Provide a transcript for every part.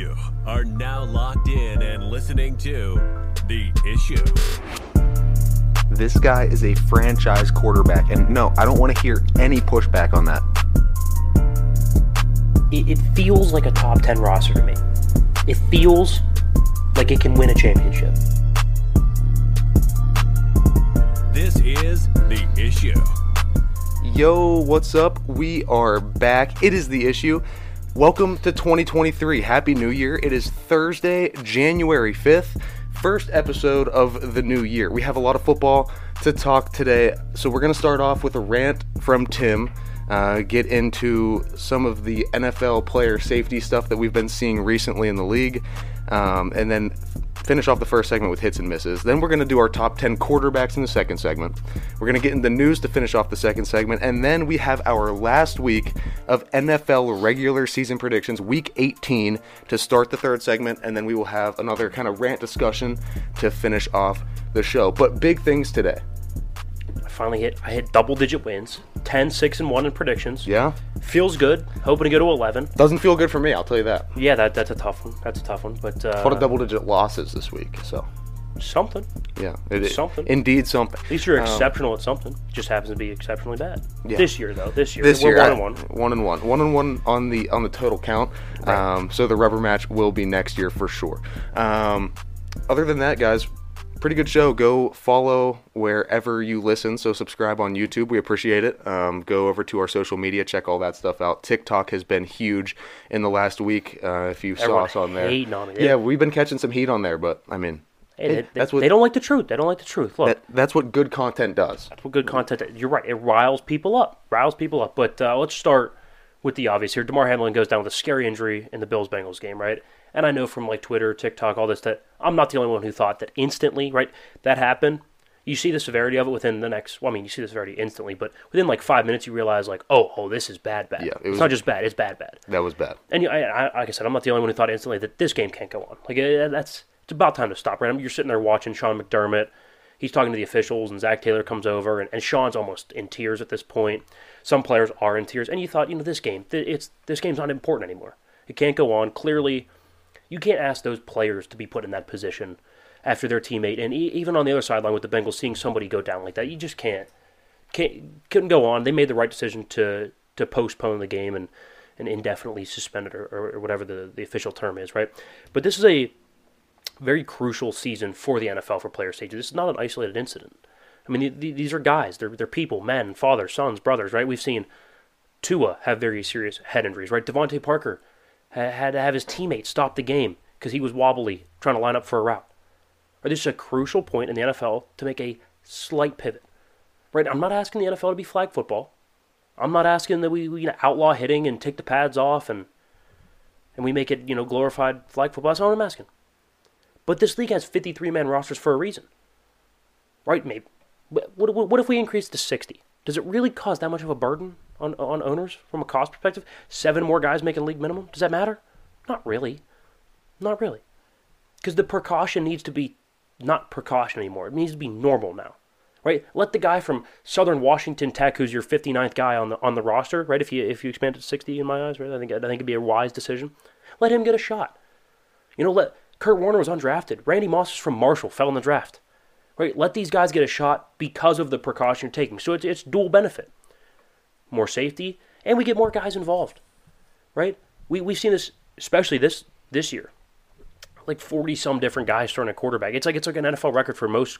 You are now locked in and listening to The Issue. This guy is a franchise quarterback. And no, I don't want to hear any pushback on that. It, it feels like a top 10 roster to me. It feels like it can win a championship. This is The Issue. Yo, what's up? We are back. It is the issue. Welcome to 2023. Happy New Year. It is Thursday, January 5th. First episode of the new year. We have a lot of football to talk today. So we're going to start off with a rant from Tim. Uh, get into some of the NFL player safety stuff that we've been seeing recently in the league. Um, and then finish off the first segment with hits and misses. Then we're going to do our top 10 quarterbacks in the second segment. We're going to get in the news to finish off the second segment. And then we have our last week of NFL regular season predictions, week 18, to start the third segment. And then we will have another kind of rant discussion to finish off the show. But big things today. Finally hit I hit double digit wins. 10, 6, and 1 in predictions. Yeah? Feels good. Hoping to go to 11. Doesn't feel good for me, I'll tell you that. Yeah, that, that's a tough one. That's a tough one. But uh, A lot of double digit losses this week. So, something. yeah. It, it- Something. Indeed, something. At least you're Um, exceptional at something. Just happens to be exceptionally bad. Yeah. This year, though. This year. this We're year one I- and one. one and one one and one on the on the total count um, so the rubber match will be next year for sure um, other than that guys pretty good show go follow wherever you listen so subscribe on youtube we appreciate it um, go over to our social media check all that stuff out tiktok has been huge in the last week uh, if you saw us on there on yeah we've been catching some heat on there but i mean Hey, it- they, that's what they don't like the truth. They don't like the truth. Look, that, that's what good content does That's what good content. You're right. It riles people up. Riles people up. But uh, let's start with the obvious here. Damar Hamlin goes down with a scary injury in the Bills Bengals game, right? And I know from like Twitter, TikTok, all this that I'm not the only one who thought that instantly, right? That happened. You see the severity of it within the next. Well, I mean, you see the severity instantly, but within like five minutes, you realize like, oh, oh, this is bad, bad. Yeah, it it's not just bad; it's bad, bad. that was bad And you, I, I, like I said, I'm not the only one who thought instantly that this game can't go on. Like that's it's about time to stop. Right? I mean, you're sitting there watching Sean McDermott. He's talking to the officials, and Zac Taylor comes over, and, and Sean's almost in tears at this point. Some players are in tears, and you thought, you know, this game, th- it's this game's not important anymore. It can't go on. Clearly, you can't ask those players to be put in that position after their teammate, and even on the other sideline with the Bengals, seeing somebody go down like that, you just can't can't couldn't go on. They made the right decision to to postpone the game and, and indefinitely suspend it or, or, whatever the, the official term is, right? But this is a very crucial season for the NFL for player safety. This is not an isolated incident. I mean, th- these are guys. They're they're people, men, fathers, sons, brothers, right? We've seen Tua have very serious head injuries, right? DeVante Parker had to have his teammate stop the game because he was wobbly trying to line up for a route. Right? This is a crucial point in the NFL to make a slight pivot. Right? I'm not asking the NFL to be flag football. I'm not asking that we, we you know, outlaw hitting and take the pads off and and we make it you know glorified flag football. That's not what I'm asking. But this league has 53 man rosters for a reason. Right? Maybe. What, what, what if we increase to 60? Does it really cause that much of a burden on, on owners from a cost perspective? Seven more guys making league minimum? Does that matter? Not really. Not really. Because the precaution needs to be not precaution anymore. It needs to be normal now. Right? Let the guy from Southern Washington Tech, who's your 59th guy on the on the roster, right? If you if you expand it to 60 in my eyes, right? I think I think it'd be a wise decision. Let him get a shot. You know, let Kurt Warner was undrafted. Randy Moss is from Marshall, fell in the draft. Right? Let these guys get a shot because of the precaution you're taking. So it's it's dual benefit. More safety, and we get more guys involved. Right? We we've seen this especially this this year. Like 40 some different guys starting a quarterback. It's like it's like an NFL record for most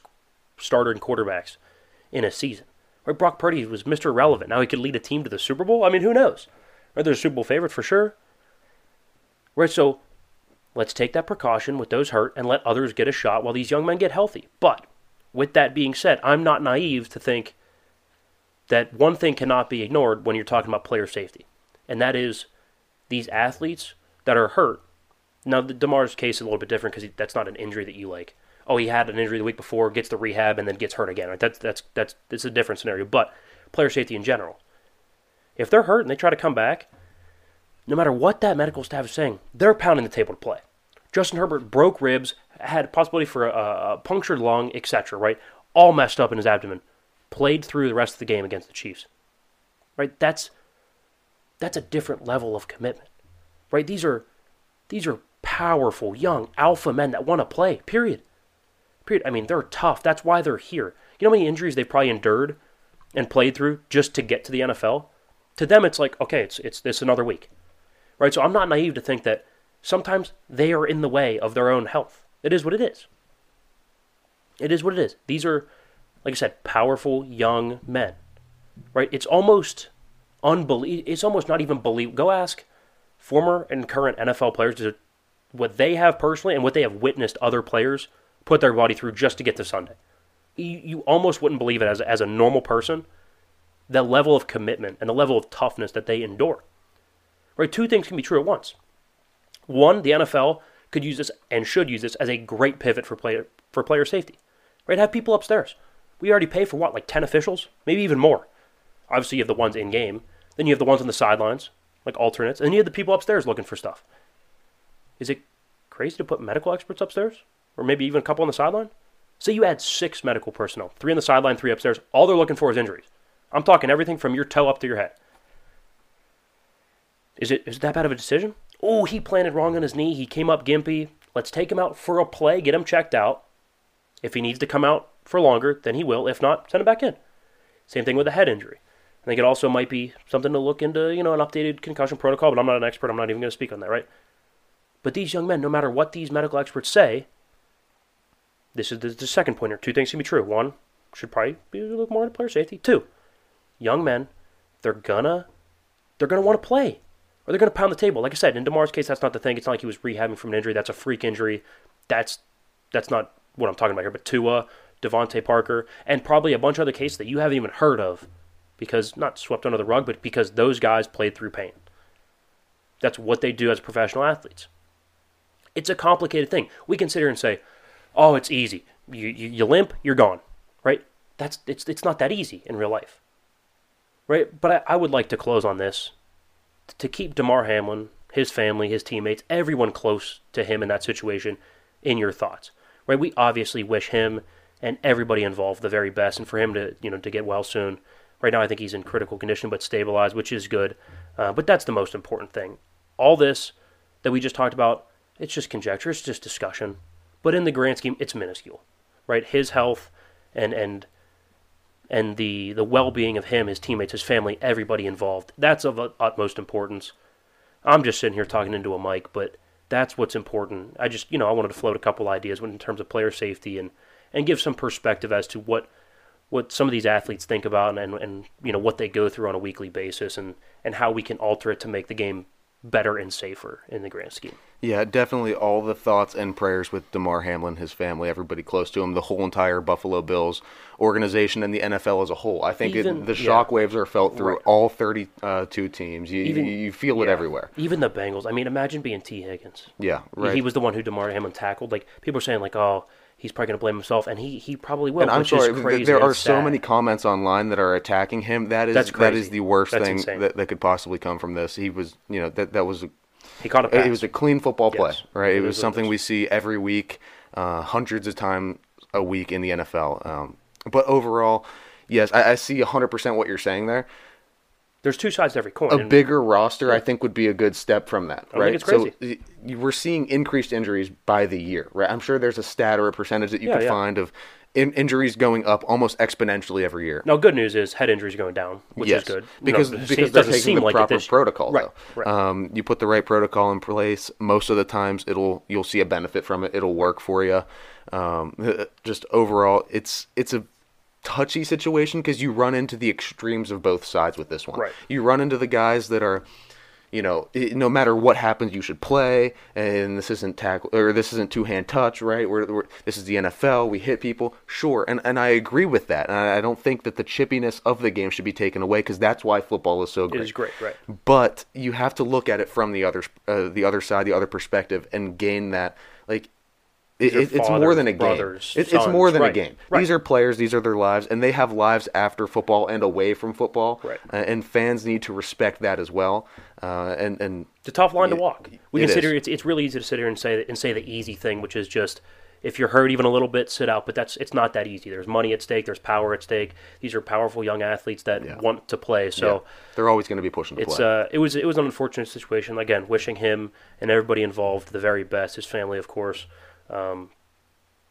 starter and quarterbacks in a season. Right? Brock Purdy was Mr. Relevant. Now he could lead a team to the Super Bowl. I mean, who knows? Right? They're a Super Bowl favorite for sure. Right? So let's take that precaution with those hurt and let others get a shot while these young men get healthy. But with that being said, I'm not naive to think that one thing cannot be ignored when you're talking about player safety, and that is these athletes that are hurt. Now, the Damar's case is a little bit different because that's not an injury that you like. Oh, he had an injury the week before, gets the rehab, and then gets hurt again. Right? That's that's that's it's a different scenario. But player safety in general, if they're hurt and they try to come back, no matter what that medical staff is saying, they're pounding the table to play. Justin Herbert broke ribs, had possibility for a, a punctured lung, etc. Right, all messed up in his abdomen. Played through the rest of the game against the Chiefs. Right, that's that's a different level of commitment. Right, these are these are powerful, young, alpha men that want to play. Period. Period. I mean, they're tough. That's why they're here. You know how many injuries they've probably endured and played through just to get to the NFL? To them, it's like, okay, it's it's this another week, right? So I'm not naive to think that sometimes they are in the way of their own health. It is what it is. It is what it is. These are, like I said, powerful young men, right? It's almost unbelievable. It's almost not even believable. Go ask former and current NFL players to what they have personally and what they have witnessed other players put their body through just to get to Sunday. You, you almost wouldn't believe it as, as a normal person, the level of commitment and the level of toughness that they endure. Right? Two things can be true at once. One, the NFL could use this and should use this as a great pivot for player for player safety. Right? Have people upstairs. We already pay for what, like ten officials? Maybe even more. Obviously you have the ones in game. Then you have the ones on the sidelines, like alternates, and you have the people upstairs looking for stuff. Is it crazy to put medical experts upstairs? Or maybe even a couple on the sideline? Say you had six medical personnel, three on the sideline, three upstairs. All they're looking for is injuries. I'm talking everything from your toe up to your head. Is it is it that bad of a decision? Oh, he planted wrong on his knee. He came up gimpy. Let's take him out for a play, get him checked out. If he needs to come out for longer, then he will. If not, send him back in. Same thing with a head injury. I think it also might be something to look into, you know, an updated concussion protocol, but I'm not an expert. I'm not even going to speak on that, right? But these young men, no matter what these medical experts say, this is the, the second pointer. Two things can be true. One, should probably be little more into player safety. Two, young men, they're gonna they're gonna want to play. Or they're gonna pound the table. Like I said, in Damar's case, that's not the thing. It's not like he was rehabbing from an injury. That's a freak injury. That's that's not what I'm talking about here. But Tua, DeVante Parker, and probably a bunch of other cases that you haven't even heard of because not swept under the rug, but because those guys played through pain. That's what they do as professional athletes. It's a complicated thing. We here and say, oh, it's easy. You, you, you limp, you're gone, right? That's it's it's not that easy in real life, right? But I, I would like to close on this to keep Damar Hamlin, his family, his teammates, everyone close to him in that situation in your thoughts, right? We obviously wish him and everybody involved the very best, and for him to you know to get well soon. Right now, I think he's in critical condition but stabilized, which is good. Uh, but that's the most important thing. All this that we just talked about, it's just conjecture, it's just discussion. But in the grand scheme, it's minuscule, right? His health and and and the the well-being of him, his teammates, his family, everybody involved. That's of utmost importance. I'm just sitting here talking into a mic, but that's what's important. I just, you know, I wanted to float a couple ideas in terms of player safety and and give some perspective as to what what some of these athletes think about and, and, and you know what they go through on a weekly basis and and how we can alter it to make the game better and safer in the grand scheme. Yeah, definitely all the thoughts and prayers with Damar Hamlin, his family, everybody close to him, the whole entire Buffalo Bills organization, and the NFL as a whole. I think Even- it, the yeah. shockwaves are felt through Right. all 32 teams. You, Even- you, feel it Yeah. everywhere. Even the Bengals. I mean, imagine being Tee Higgins. Yeah, right. He was the one who Damar Hamlin tackled. Like people are saying, like, oh, he's probably going to blame himself, and he he probably will. and I'm which sorry, is crazy. there are so sad. many comments online that are attacking him. That is that is the worst That's thing insane. that, that could possibly come from this. He was, you know, that that was a He caught a pass. It was a clean football play, Yes. right? It It was what something we see every week, uh, hundreds of times a week in the NFL. Um, but overall, yes, I, I see 100% what you're saying there. There's two sides to every coin. A bigger roster, I think, would be a good step from that, I right? think it's crazy. So we're seeing increased injuries by the year, right? I'm sure there's a stat or a percentage that you Yeah, could yeah. find of in- injuries going up almost exponentially every year. Now, good news is head injuries are going down, which yes, is good. because No, it because seems- they're doesn't taking seem the like proper protocol. Right, though. right. Um, you put the right protocol in place. Most of the times, it'll you'll see a benefit from it. It'll work for you. Um, just overall, it's it's a touchy situation because you run into the extremes of both sides with this one. Right. You run into the guys that are. You know, i- no matter what happens, you should play, and this isn't tackle or this isn't two hand touch, right? We're, we're, this is the NFL. We hit people, sure, and and I agree with that. And I, I don't think that the chippiness of the game should be taken away because that's why football is so great. is great, right? But you have to look at it from the other uh, the other side, the other perspective, and gain that. It, These are it- it's more than a game. It- it's more than a game. right. These are players. These are their lives, and they have lives after football and away from football. Right. Uh, and fans need to respect that as well. Uh, and and It's a tough line to walk. We sit is. here. It's, it's really easy to sit here and say and say the easy thing, which is just If you're hurt even a little bit, sit out. But that's it's not that easy. There's money at stake. There's power at stake. These are powerful young athletes that Yeah. want to play. So. Yeah. they're always going to be pushing to It's play. uh, it was it was an unfortunate situation. Again, wishing him and everybody involved the very best. His family, of course. Um,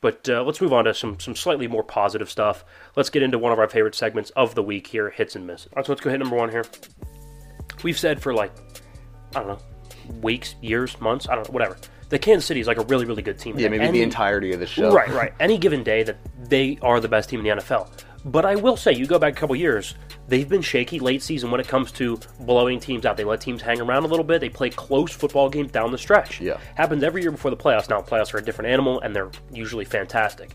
but uh, let's move on to some some slightly more positive stuff. Let's get into one of our favorite segments of the week here: hits and misses. All right, so let's go hit number one here. We've said for like I don't know weeks, years, months, I don't know, whatever. The Kansas City is like a really really good team. yeah, maybe Any- the entirety of the show. Right, right. Any given day that they are the best team in the NFL. But I will say, you go back a couple years, they've been shaky late season when it comes to blowing teams out. They let teams hang around a little bit. They play close football games down the stretch. Yeah. Happens every year before the playoffs. Now, playoffs are a different animal, and they're usually fantastic.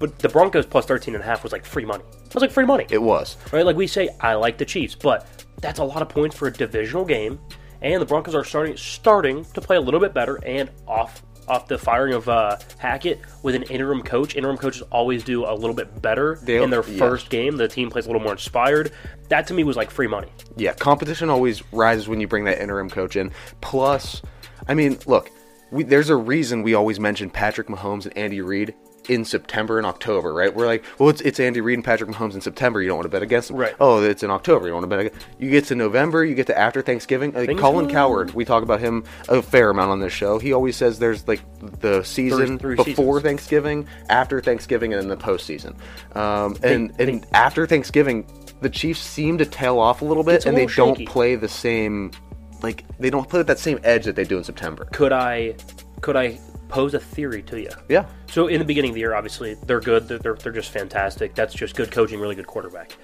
But the Broncos plus 13 and a half was like free money. It was like free money It was. right? Like we say, I like the Chiefs, but that's a lot of points for a divisional game, and the Broncos are starting starting to play a little bit better and off off the firing of uh, Hackett with an interim coach. Interim coaches always do a little bit better They- in their yeah. first game. The team plays a little more inspired. That to me was like free money. Yeah, competition always rises when you bring that interim coach in. Plus, I mean, look, we, there's a reason we always mention Patrick Mahomes and Andy Reid in September and October, right? We're like, well, it's, it's Andy Reid and Patrick Mahomes in September. You don't want to bet against them. Right. Oh, it's in October. You don't want to bet against. You get to November. You get to after Thanksgiving. Like Things Colin Cowherd, we talk about him a fair amount on this show. He always says there's like the season three before seasons. Thanksgiving, after Thanksgiving, and then the postseason. Um, and and after Thanksgiving, the Chiefs seem to tail off a little bit, It's a and they little don't play the same like they don't play with that same edge that they do in September. Could I could I pose a theory to you? Yeah. So in the beginning of the year, obviously they're good. They're, they're, they're just fantastic. That's just good coaching, really good quarterback.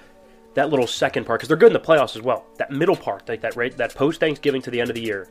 That little second part, because they're good in the playoffs as well. That middle part, like that right, that post Thanksgiving to the end of the year.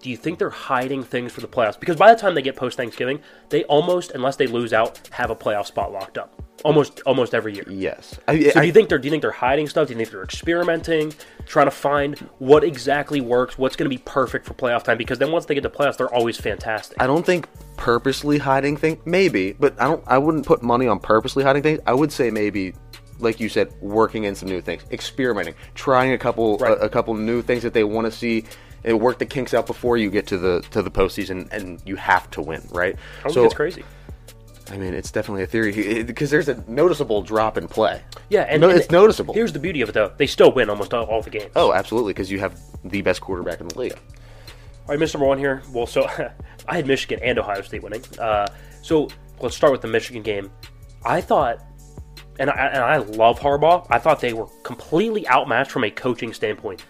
Do you think they're hiding things for the playoffs? Because by the time they get post Thanksgiving, they almost, unless they lose out, have a playoff spot locked up. Almost, almost every year. Yes. I, So I- do you think they're do you think they're hiding stuff? Do you think they're experimenting, trying to find what exactly works, what's going to be perfect for playoff time? Because then once they get to playoffs, they're always fantastic. I don't think purposely hiding things. Maybe, but I don't. I wouldn't put money on purposely hiding things. I would say maybe, like you said, working in some new things, experimenting, trying a couple Right. a, a couple new things that they want to see. And work the kinks out before you get to the to the postseason, and you have to win, right? I don't think it's crazy. I mean, it's definitely a theory because there's a noticeable drop in play. Yeah, and, No, and it's noticeable. Here's the beauty of it, though: they still win almost all, all the games. Oh, absolutely, because you have the best quarterback in the league. All right, Mr. Number One here. Well, so I had Michigan and Ohio State winning. Uh, so let's start with the Michigan game. I thought, and I, and I love Harbaugh. I thought they were completely outmatched from a coaching standpoint.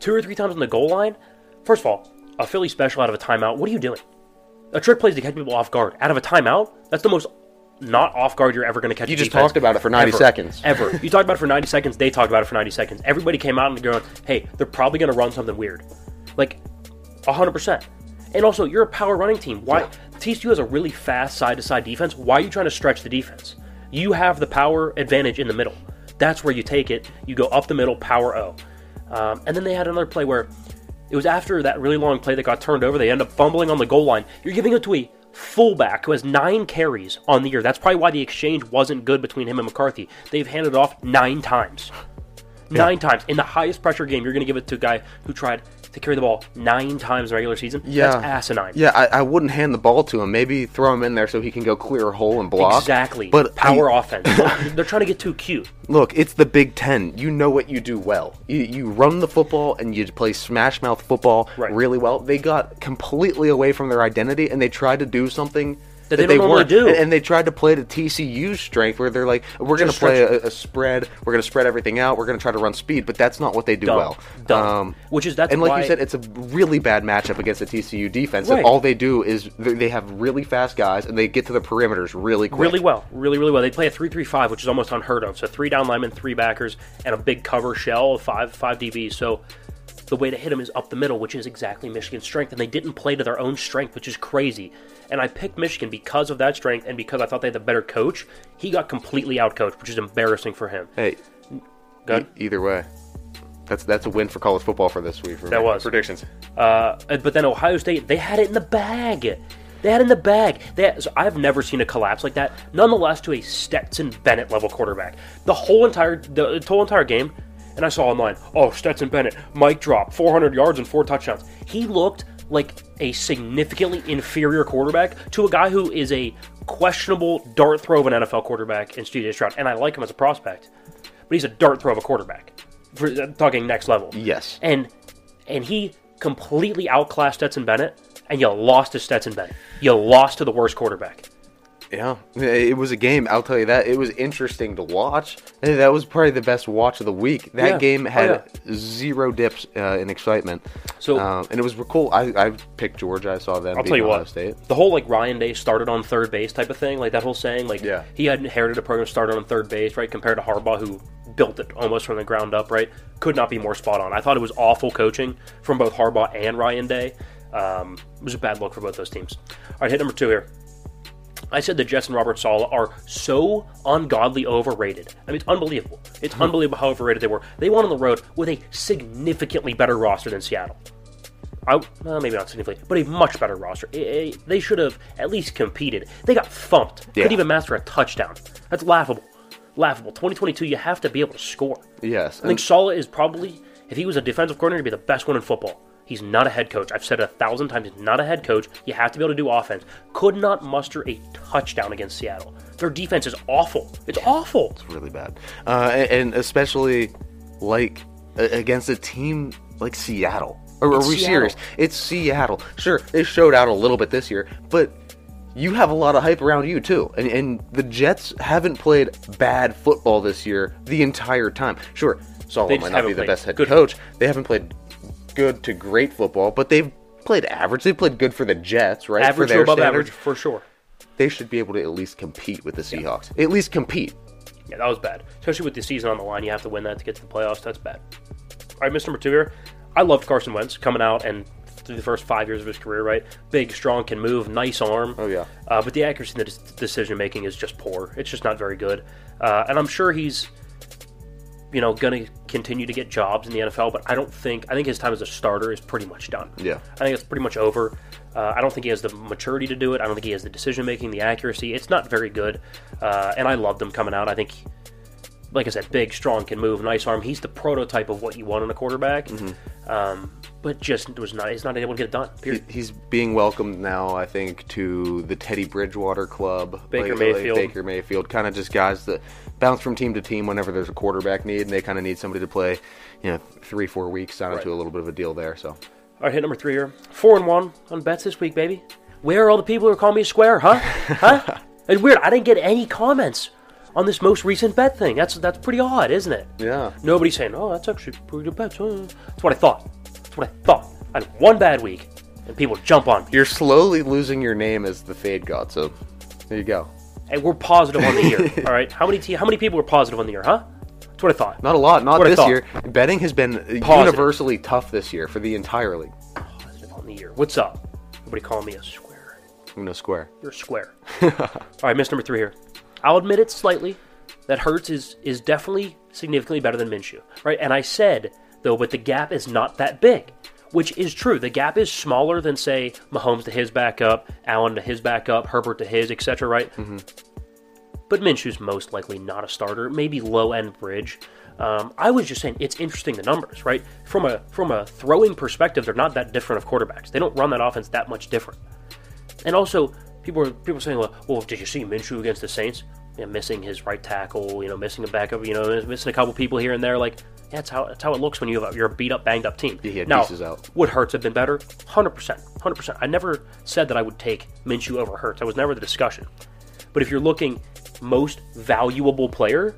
Two or three times on the goal line. First of all, a Philly special out of a timeout. What are you doing? A trick plays to catch people off guard out of a timeout. That's the most not off guard you're ever going to catch. You just talked about it for 90 Ever. seconds. Ever. You talked about it for 90 seconds. They talked about it for 90 seconds. Everybody came out and they're going, hey, they're probably going to run something weird. Like, 100%. And also, you're a power running team. Why? TCU has a really fast side to side defense. Why are you trying to stretch the defense? You have the power advantage in the middle. That's where you take it. You go up the middle, power O. Um, and then they had another play where it was after that really long play that got turned over. They end up fumbling on the goal line. You're giving it to a fullback who has nine carries on the year. That's probably why the exchange wasn't good between him and McCarthy. They've handed it off nine times. Nine times. In the highest pressure game, you're going to give it to a guy who tried to carry the ball nine times regular season. Yeah, That's asinine. Yeah, I, I wouldn't hand the ball to him. Maybe throw him in there so he can go clear a hole and block. Exactly. But power I- offense. They're trying to get too cute. Look, it's the Big Ten. You know what you do well. You, you run the football and you play smash mouth football Right. really well. They got completely away from their identity and they tried to do something That they normally weren't. do. And, and they tried to play to TCU's strength, where they're like, "We're going to play a, a spread. We're going to spread everything out. We're going to try to run speed." But that's not what they do Dumb. well. Um, Which is- that's and like why- you said, it's a really bad matchup against the TCU defense. Right. All they do is they they have really fast guys and they get to the perimeters really quick. Really well. Really, really well. They play a 3 3 5, which is almost unheard of. So three down linemen, three backers, and a big cover shell of five five DBs. So the way to hit them is up the middle, which is exactly Michigan's strength. And they didn't play to their own strength, which is crazy. And I picked Michigan because of that strength and because I thought they had the better coach. He got completely outcoached, which is embarrassing for him. Hey, Good. e- either way, that's that's a win for college football for this week. For That was. predictions. Uh, but then Ohio State, they had it in the bag. They had it in the bag. They had, so I've never seen a collapse like that. Nonetheless, to a Stetson Bennett level quarterback, the whole entire the, the whole entire game. And I saw online, oh Stetson Bennett, mic drop, 400 yards and four touchdowns. He looked like a significantly inferior quarterback to a guy who is a questionable dart throw of an NFL quarterback in CJ Stroud, and I like him as a prospect, but he's a dart throw of a quarterback. For, uh, talking next level. Yes. And and he completely outclassed Stetson Bennett, and you lost to Stetson Bennett. You lost to the worst quarterback. Yeah, it was a game. I'll tell you that it was interesting to watch. That was probably the best watch of the week. That Yeah. game Oh, had yeah. zero dips uh, in excitement. So- um, and it was cool. I, I picked Georgia. I saw them. I'll tell you Ohio what, State. the whole like Ryan Day started on third base type of thing, like that whole saying, like Yeah. he had inherited a program started on third base, right? Compared to Harbaugh, who built it almost from the ground up, right? Could not be more spot on. I thought it was awful coaching from both Harbaugh and Ryan Day. Um, it was a bad look for both those teams. All right, hit number two here. I said that Jets and Robert Saleh are so ungodly overrated. I mean, it's unbelievable. It's hmm. unbelievable how overrated they were. They won on the road with a significantly better roster than Seattle. I, well, maybe not significantly, but a much better roster. They should have at least competed. They got thumped. Yeah. Couldn't even master a touchdown. That's laughable. Laughable. 2022, you have to be able to score. Yes, I think Saleh is probably, if he was a defensive coordinator, he'd be the best one in football. He's not a head coach. I've said it a thousand times. He's not a head coach. You have to be able to do offense. Could not muster a touchdown against Seattle. Their defense is awful. It's awful. It's really bad, uh, and, especially like against a team like Seattle. Or are we Seattle. serious? It's Seattle. Sure, they showed out a little bit this year, but you have a lot of hype around you too. And, and the Jets haven't played bad football this year the entire time. Sure, Saleh might not be the best head good coach. They haven't played good to great football, but they've played average. They played good for the Jets, right? Average for their above standards. average, for sure. They should be able to at least compete with the Seahawks. At least compete. Yeah, that was bad. Especially with the season on the line, you have to win that to get to the playoffs. That's bad. All right, Mr. Number two here. I loved Carson Wentz coming out and through the first five years of his career, right? Big, strong, can move, nice arm. Oh, yeah. Uh, but the accuracy in the decision making is just poor. It's just not very good. Uh, and I'm sure he's, you know, going to continue to get jobs in the NFL. But I don't think I think his time as a starter is pretty much done. Yeah. I think it's pretty much over. Uh, I don't think he has the maturity to do it. I don't think he has the decision making, the accuracy. It's not very good. Uh, and I loved him coming out. I think, like I said, big, strong, can move, nice arm. He's the prototype of what you want in a quarterback. Mm-hmm. Um, but just was not. He's not able to get it done. Period. He's being welcomed now, I think, to the Teddy Bridgewater club. Baker Like- like Mayfield. Baker Mayfield, kind of just guys that bounce from team to team whenever there's a quarterback need, and they kind of need somebody to play, you know, three, four weeks, sign Right. into a little bit of a deal there. So, All right, hit number three here. Four and one on bets this week, baby. Where are all the people who are calling me a square, huh? huh? It's weird. I didn't get any comments on this most recent bet thing. That's that's pretty odd, isn't it? yeah. Nobody's saying, "Oh, that's actually pretty good bets." huh?" That's what I thought. That's what I thought. I had one bad week, and people jump on me. You're slowly losing your name as the Fade God, so there you go. And we're positive on the year. all right, how many te- how many people were positive on the year, huh? That's what I thought. Not a lot, not what I this thought. year. Betting has been universally tough this year for the entire league. Positive on the year. What's up? Everybody calling me a square. I'm no square. You're a square. All right, miss number three here. I'll admit it slightly that Hurts is is definitely significantly better than Minshew, right? And I said though, but the gap is not that big, which is true. The gap is smaller than say Mahomes to his backup, Allen to his backup, Herbert to his, etc. Right? But Minshew's most likely not a starter, maybe low end bridge. Um, I was just saying it's interesting the numbers, right? From a from a throwing perspective, they're not that different of quarterbacks. They don't run that offense that much different. And also, people are people saying, well, well, did you see Minshew against the Saints? You know, missing his right tackle, you know, missing a backup, you know, missing a couple people here and there. Like, yeah, that's how that's how it looks when you have a, you're a beat up, banged up team. Yeah, he had now, pieces out. would Hurts have been better? Hundred percent, hundred percent. I never said that I would take Minshew over Hurts. That was never the discussion. But if you're looking most valuable player,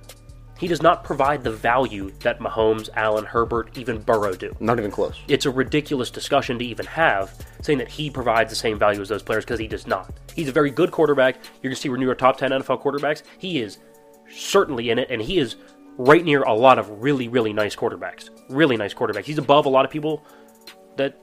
he does not provide the value that Mahomes, Allen, Herbert, even Burrow do Not even close. it's a ridiculous discussion to even have saying that he provides the same value as those players because he does not. He's a very good quarterback. You're going to see we're near top 10 NFL quarterbacks. He is certainly in it, and he is right near a lot of really, really nice quarterbacks. Really nice quarterbacks. He's above a lot of people that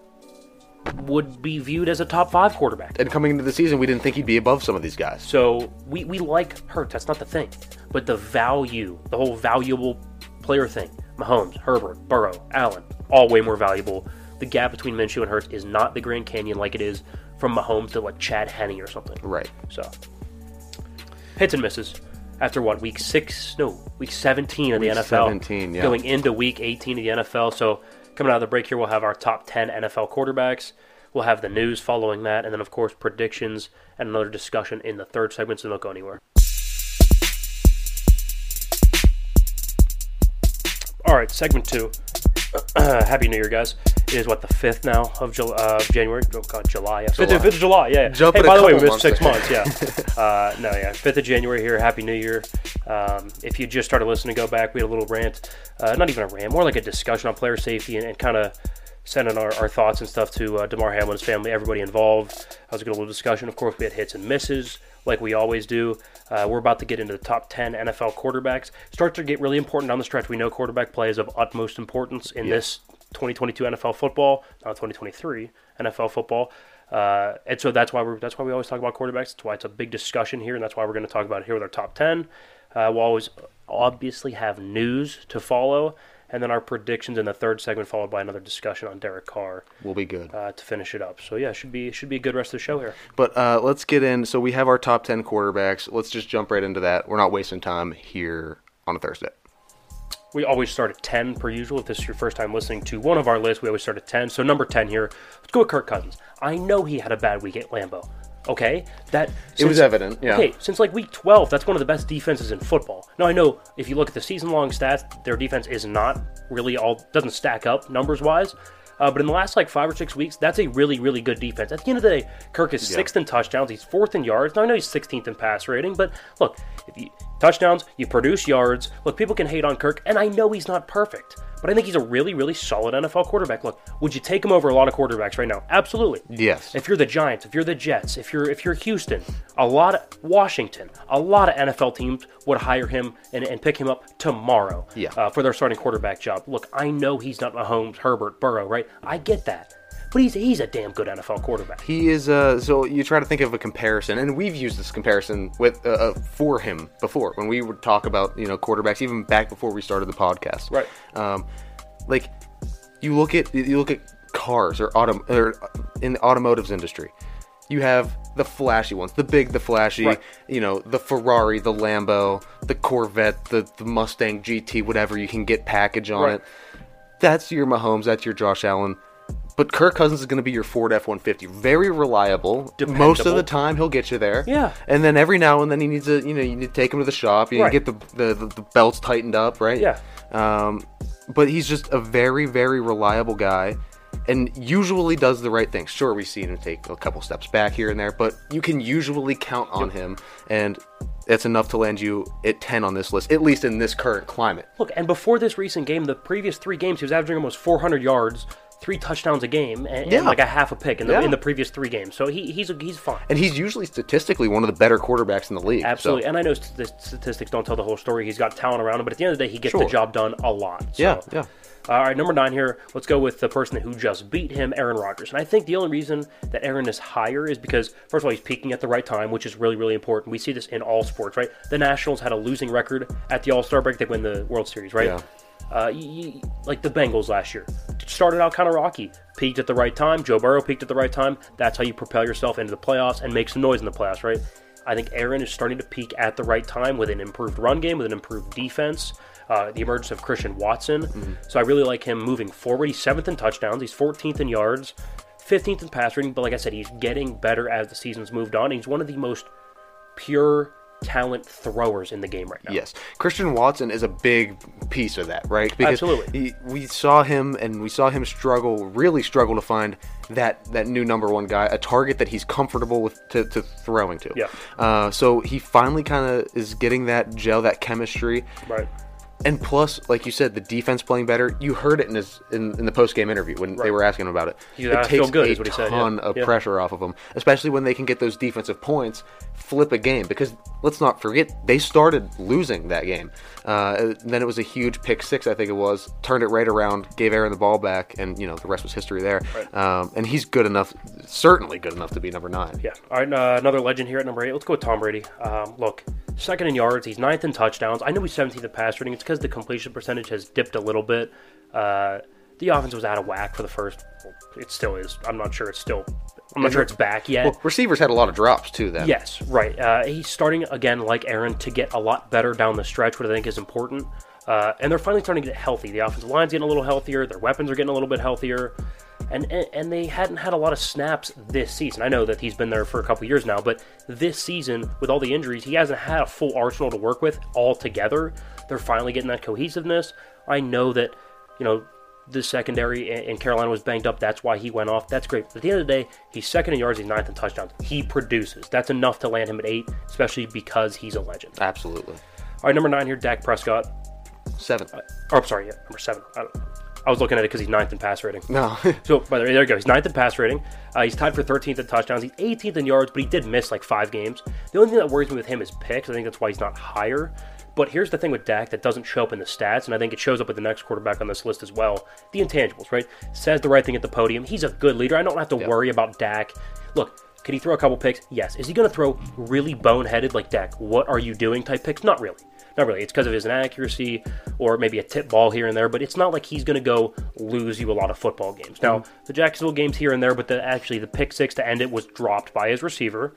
would be viewed as a top five quarterback. And coming into the season, we didn't think he'd be above some of these guys. So we, we like Hurts. That's not the thing. But the value, the whole valuable player thing, Mahomes, Herbert, Burrow, Allen, all way more valuable. The gap between Minshew and Hurts is not the Grand Canyon like it is from Mahomes to like Chad Henne or something. Right. So hits and misses. After what week six? No, week seventeen of Week the NFL. 17, yeah. Going into week eighteen of the NFL. So coming out of the break here, we'll have our top ten NFL quarterbacks. We'll have the news following that, and then, of course, predictions and another discussion in the third segment, so don't go anywhere. All right, segment two. Happy New Year, guys. It is what the fifth now of Jul- uh, January. Oh God, July. Fifth, of July. Yeah. hey, a by the way, we missed six months months. Yeah. uh, no, yeah. Fifth of January here. Happy New Year. Um, if you just started listening, go back. We had a little rant. Uh, not even a rant, more like a discussion on player safety and, and kind of sending our, our thoughts and stuff to uh, Damar Hamlin's family, everybody involved. That was a good little discussion. Of course, we had hits and misses, like we always do. Uh, we're about to get into the top 10 NFL quarterbacks. Starts to get really important down the stretch. We know quarterback play is of utmost importance in this 2022 NFL football, not 2023 NFL football. Uh, and so that's why we're that's why we always talk about quarterbacks. That's why it's a big discussion here, and that's why we're going to talk about it here with our top 10. Uh, we'll always obviously have news to follow, and then our predictions in the third segment, followed by another discussion on Derek Carr We'll be good. uh, to finish it up. So yeah, should be should be a good rest of the show here. But uh, let's get in. So we have our top 10 quarterbacks. Let's just jump right into that. We're not wasting time here on a Thursday. We always start at ten per usual. If this is your first time listening to one of our lists, we always start at ten. So number ten here, let's go with Kirk Cousins. I know he had a bad week at Lambeau. Okay, that It was evident, yeah. Okay, since like week twelve, that's one of the best defenses in football. Now I know if you look at the season-long stats, their defense is not really all doesn't stack up numbers-wise. Uh, but in the last like five or six weeks, that's a really, really good defense. At the end of the day, Kirk is sixth in touchdowns. He's fourth in yards. Now I know he's 16th in pass rating, but look, if you touchdowns, you produce yards. Look, people can hate on Kirk, and I know he's not perfect, but I think he's a really, really solid NFL quarterback. Look, would you take him over a lot of quarterbacks right now? Absolutely. Yes. If you're the Giants, if you're the Jets, if you're if you're Houston, a lot of Washington, a lot of NFL teams would hire him and, and pick him up tomorrow Yeah. uh, for their starting quarterback job. Look, I know he's not Mahomes, Herbert, Burrow, right? I get that, but he's he's a damn good NFL quarterback. He is. Uh, so you try to think of a comparison, and we've used this comparison with uh, uh, for him before when we would talk about you know quarterbacks, even back before we started the podcast. Right. Um, like you look at you look at cars or auto or in the automotives industry. You have the flashy ones, the big, the flashy, Right. you know, the Ferrari, the Lambo, the Corvette, the, the Mustang GT, whatever you can get package on Right. it. That's your Mahomes, that's your Josh Allen. But Kirk Cousins is going to be your Ford F 150. Very reliable. Most of the time, he'll get you there. Yeah. And then every now and then, he needs to, you know, you need to take him to the shop. You need Right. get the, the, the, the belts tightened up, right? Yeah. Um, but he's just a very, very reliable guy and usually does the right thing. Sure, we've seen him take a couple steps back here and there, but you can usually count on him. And that's enough to land you at 10 on this list, at least in this current climate. Look, and before this recent game, the previous three games, he was averaging almost 400 yards, three touchdowns a game, and, and like a half a pick in the Yeah. in the previous three games. So he, he's he's fine. And he's usually statistically one of the better quarterbacks in the league. so- Absolutely, and I know st- statistics don't tell the whole story. He's got talent around him, but at the end of the day, he gets Sure. the job done a lot. So. Yeah, yeah. All right, number nine here. Let's go with the person who just beat him, Aaron Rodgers. And I think the only reason that Aaron is higher is because, first of all, he's peaking at the right time, which is really, really important. We see this in all sports, right? The Nationals had a losing record at the All Star break. They win the World Series, right? Yeah. Uh, y- y- like the Bengals last year. Started out kind of rocky. Peaked at the right time. Joe Burrow peaked at the right time. That's how you propel yourself into the playoffs and make some noise in the playoffs, right? I think Aaron is starting to peak at the right time with an improved run game, with an improved defense, uh, the emergence of Christian Watson. So I really like him moving forward. He's seventh in touchdowns. He's 14th in yards, 15th in pass rating. But like I said, he's getting better as the season's moved on. He's one of the most pure talent throwers in the game right now. Yes, Christian Watson is a big piece of that, right? Because Absolutely. He, we saw him, and we saw him struggle, really struggle to find that that new number one guy, a target that he's comfortable with to, to throwing to. Yeah. Uh, so he finally kind of is getting that gel, that chemistry, Right. And plus, like you said, the defense playing better. You heard it in his in, in the post game interview when they were asking him about it. He's, it takes good," a he said, yeah. ton of Yeah. pressure off of them, especially when they can get those defensive points, flip a game. Because let's not forget, they started losing that game. Uh, then it was a huge pick six, I think it was. Turned it right around, gave Aaron the ball back, and you know the rest was history there. Right. Um, and he's good enough, certainly good enough to be number nine. Yeah. All right. Uh, another legend here at number eight. Let's go with Tom Brady. Um, look, second in yards. He's ninth in touchdowns. I know he's 17th in pass rating. It's because the completion percentage has dipped a little bit. Uh, the offense was out of whack for the first. It still is. I'm not sure it's still. I'm not sure it's back yet. Well, receivers had a lot of drops too. Then Yes, right. Uh, he's starting again, like Aaron, to get a lot better down the stretch, which I think is important. Uh, and they're finally starting to get healthy. The offensive line's getting a little healthier. Their weapons are getting a little bit healthier. And, and and they hadn't had a lot of snaps this season. I know that he's been there for a couple years now, but this season with all the injuries, he hasn't had a full arsenal to work with all together. They're finally getting that cohesiveness. I know that you know the secondary in Carolina was banged up. That's why he went off. That's great. But at the end of the day, he's second in yards. He's ninth in touchdowns. He produces. That's enough to land him at eight, especially because he's a legend. Absolutely. All right, number nine here, Dak Prescott. Seven. Uh, or I'm sorry, yeah, number seven. I, was looking at it because he's ninth in pass rating. No. So, by the way, there you go. He's ninth in pass rating. Uh, he's tied for 13th in touchdowns. He's 18th in yards, but he did miss like five games. The only thing that worries me with him is picks. I think that's why he's not higher. But here's the thing with Dak that doesn't show up in the stats, and I think it shows up with the next quarterback on this list as well. The intangibles, right? Says the right thing at the podium. He's a good leader. I don't have to worry about Dak. Look, can he throw a couple picks? Yes. Is he going to throw really boneheaded like Dak? What are you doing type picks? Not really. Not really. It's because of his inaccuracy or maybe a tip ball here and there, but it's not like he's going to go lose you a lot of football games. Now, mm-hmm. the Jacksonville games here and there, but the, actually the pick six to end it was dropped by his receiver.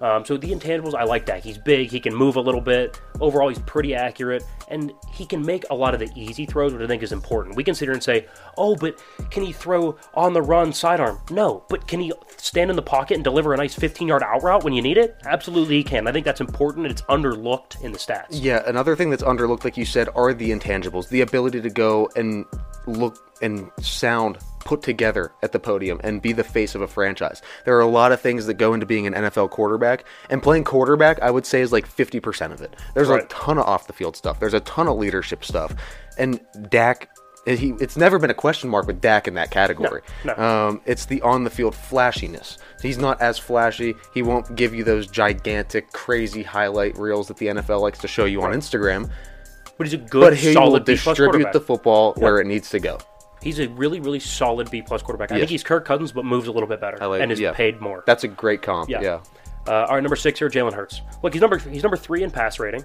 Um, so the intangibles, I like that. He's big. He can move a little bit. Overall, he's pretty accurate, and he can make a lot of the easy throws, which I think is important. We consider and say, "Oh, but can he throw on the run sidearm?" No, but can he stand in the pocket and deliver a nice 15-yard out route when you need it? Absolutely, he can. I think that's important, it's underlooked in the stats. Yeah, another thing that's underlooked, like you said, are the intangibles. The ability to go and look and sound put together at the podium and be the face of a franchise. There are a lot of things that go into being an NFL quarterback, and playing quarterback, I would say, is like 50% of it. There's a ton of off the field stuff, there's a ton of leadership stuff, and Dak. He, it's never been a question mark with Dak in that category. no. Um, it's the on the field flashiness. He's not as flashy. He won't give you those gigantic, crazy highlight reels that the NFL likes to show you on Instagram But he's a good, but he will solid plus distribute the football where it needs to go. He's a really, really solid B plus quarterback. I Yes. think he's Kirk Cousins, but moves a little bit better like- and is yeah. paid more. That's a great comp. Yeah. Yeah. Uh, all right, number six here, Jalen Hurts. Look, he's number he's number three in pass rating.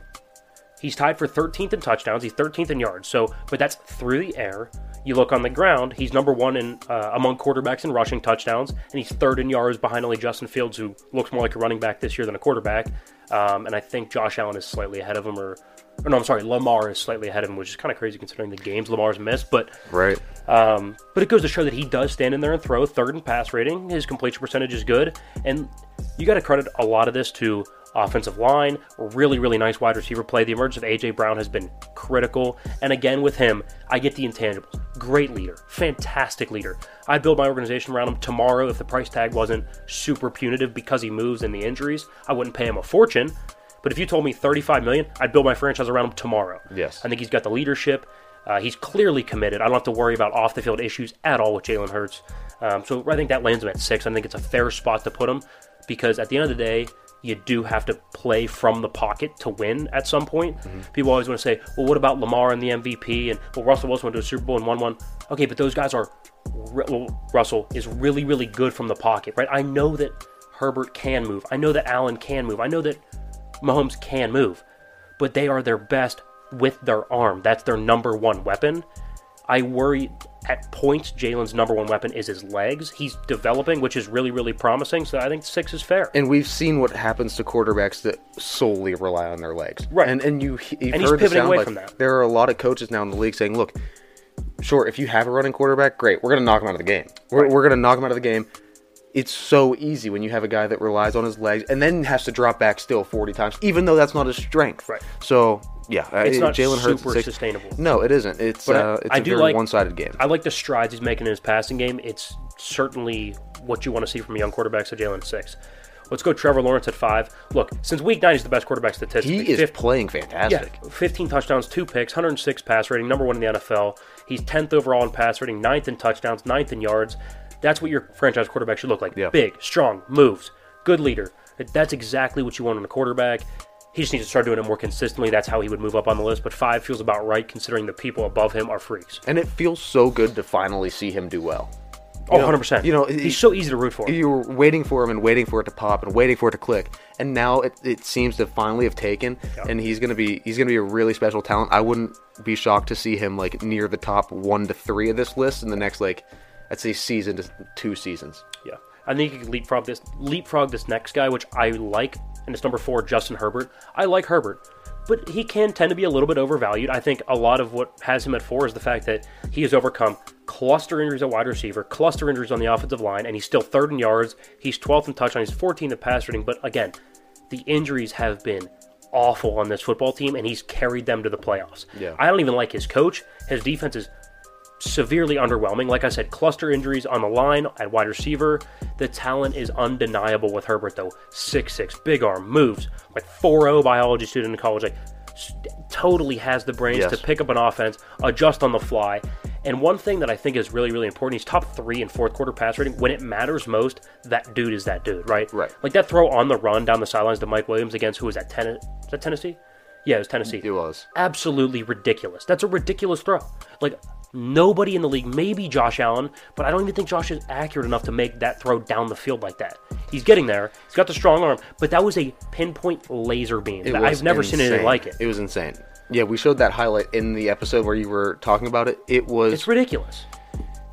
He's tied for 13th in touchdowns. He's 13th in yards. So, but that's through the air. You look on the ground. He's number one in uh, among quarterbacks in rushing touchdowns, and he's third in yards behind only Justin Fields, who looks more like a running back this year than a quarterback. Um, and I think Josh Allen is slightly ahead of him, or, or no, I'm sorry, Lamar is slightly ahead of him, which is kind of crazy considering the games Lamar's missed. But Right. um, but it goes to show that he does stand in there and throw. Third and pass rating, his completion percentage is good, and you got to credit a lot of this to offensive line, really, really nice wide receiver play. The emergence of AJ Brown has been critical, and again with him, I get the intangibles. Great leader, fantastic leader. I'd build my organization around him tomorrow if the price tag wasn't super punitive because he moves and the injuries. I wouldn't pay him a fortune. But if you told me 35 million, I'd build my franchise around him tomorrow. Yes. I think he's got the leadership. Uh, he's clearly committed. I don't have to worry about off the field issues at all with Jalen Hurts. Um, so I think that lands him at six. I think it's a fair spot to put him because at the end of the day, you do have to play from the pocket to win at some point. People always want to say, well, what about Lamar and the MVP? And well, Russell Wilson went to a Super Bowl and won one. Okay, but those guys are. re- Well, Russell is really, really good from the pocket, right? I know that Herbert can move. I know that Allen can move. I know that Mahomes can move, but they are their best with their arm. That's their number one weapon. I worry at points Jalen's number one weapon is his legs. He's developing, which is really, really promising. So I think six is fair. And we've seen what happens to quarterbacks that solely rely on their legs. Right. And and you you've And he's heard the sound away bites. from that. There are a lot of coaches now in the league saying, "Look, sure, if you have a running quarterback, great. We're going to knock him out of the game. We're, Right. we're going to knock him out of the game." It's so easy when you have a guy that relies on his legs and then has to drop back still 40 times, even though that's not his strength. Right. So, yeah, uh, It's not Jalen Hurts. super sustainable. No, it isn't. It's But I- uh, it's I a do very like- one-sided game. I like the strides he's making in his passing game. It's certainly what you want to see from a young quarterbacks So Jalen six. Let's go Trevor Lawrence at five. Look, since week nine, he's the best quarterback statistic. he is playing Yeah, fantastic. 15 touchdowns, two picks, 106 pass rating, number one in the NFL. He's 10th overall in pass rating, ninth in touchdowns, ninth in yards. That's what your franchise quarterback should look like. Yeah. Big, strong, moves, good leader. That's exactly what you want in a quarterback. He just needs to start doing it more consistently. That's how he would move up on the list. But five feels about right considering the people above him are freaks. And it feels so good to finally see him do well. Oh, know- 100%. you know, he's he- so easy to root for. you were waiting for him and waiting for it to pop and waiting for it to click and now it, it seems to finally have taken and he's gonna be he's gonna be a really special talent i wouldn't be shocked to see him like near the top one to three of this list in the next like i'd say season to two seasons Yeah, I think you can leapfrog this leapfrog this next guy, which I like, and it's number four, Justin Herbert. I like Herbert, but he can tend to be a little bit overvalued. I think a lot of what has him at four is the fact that he has overcome cluster injuries at wide receiver, cluster injuries on the offensive line, and he's still third in yards. He's 12th in touchdowns. He's 14th in pass rating. But again, the injuries have been awful on this football team, and he's carried them to the playoffs. Yeah. I don't even like his coach. His defense is severely underwhelming. Like I said, cluster injuries on the line at wide receiver. The talent is undeniable with Herbert, though. 6'6, big arm, moves, like 4 biology student in college. Like, totally has the brains Yes. to pick up an offense, adjust on the fly. And one thing that I think is really, really important, he's top three in fourth quarter pass rating. When it matters most, that dude is that dude, right? Right. Like that throw on the run down the sidelines to Mike Williams against who was that? Ten- is that Tennessee? Yeah, it was Tennessee It was. absolutely ridiculous. That's a ridiculous throw. Like nobody in the league, maybe Josh Allen, but I don't even think Josh is accurate enough to make that throw down the field like that. He's getting there. He's got the strong arm, but that was a pinpoint laser beam. It I've never seen anything like it. It was insane. Yeah, we showed that highlight in the episode where you were talking about it. It was It's ridiculous.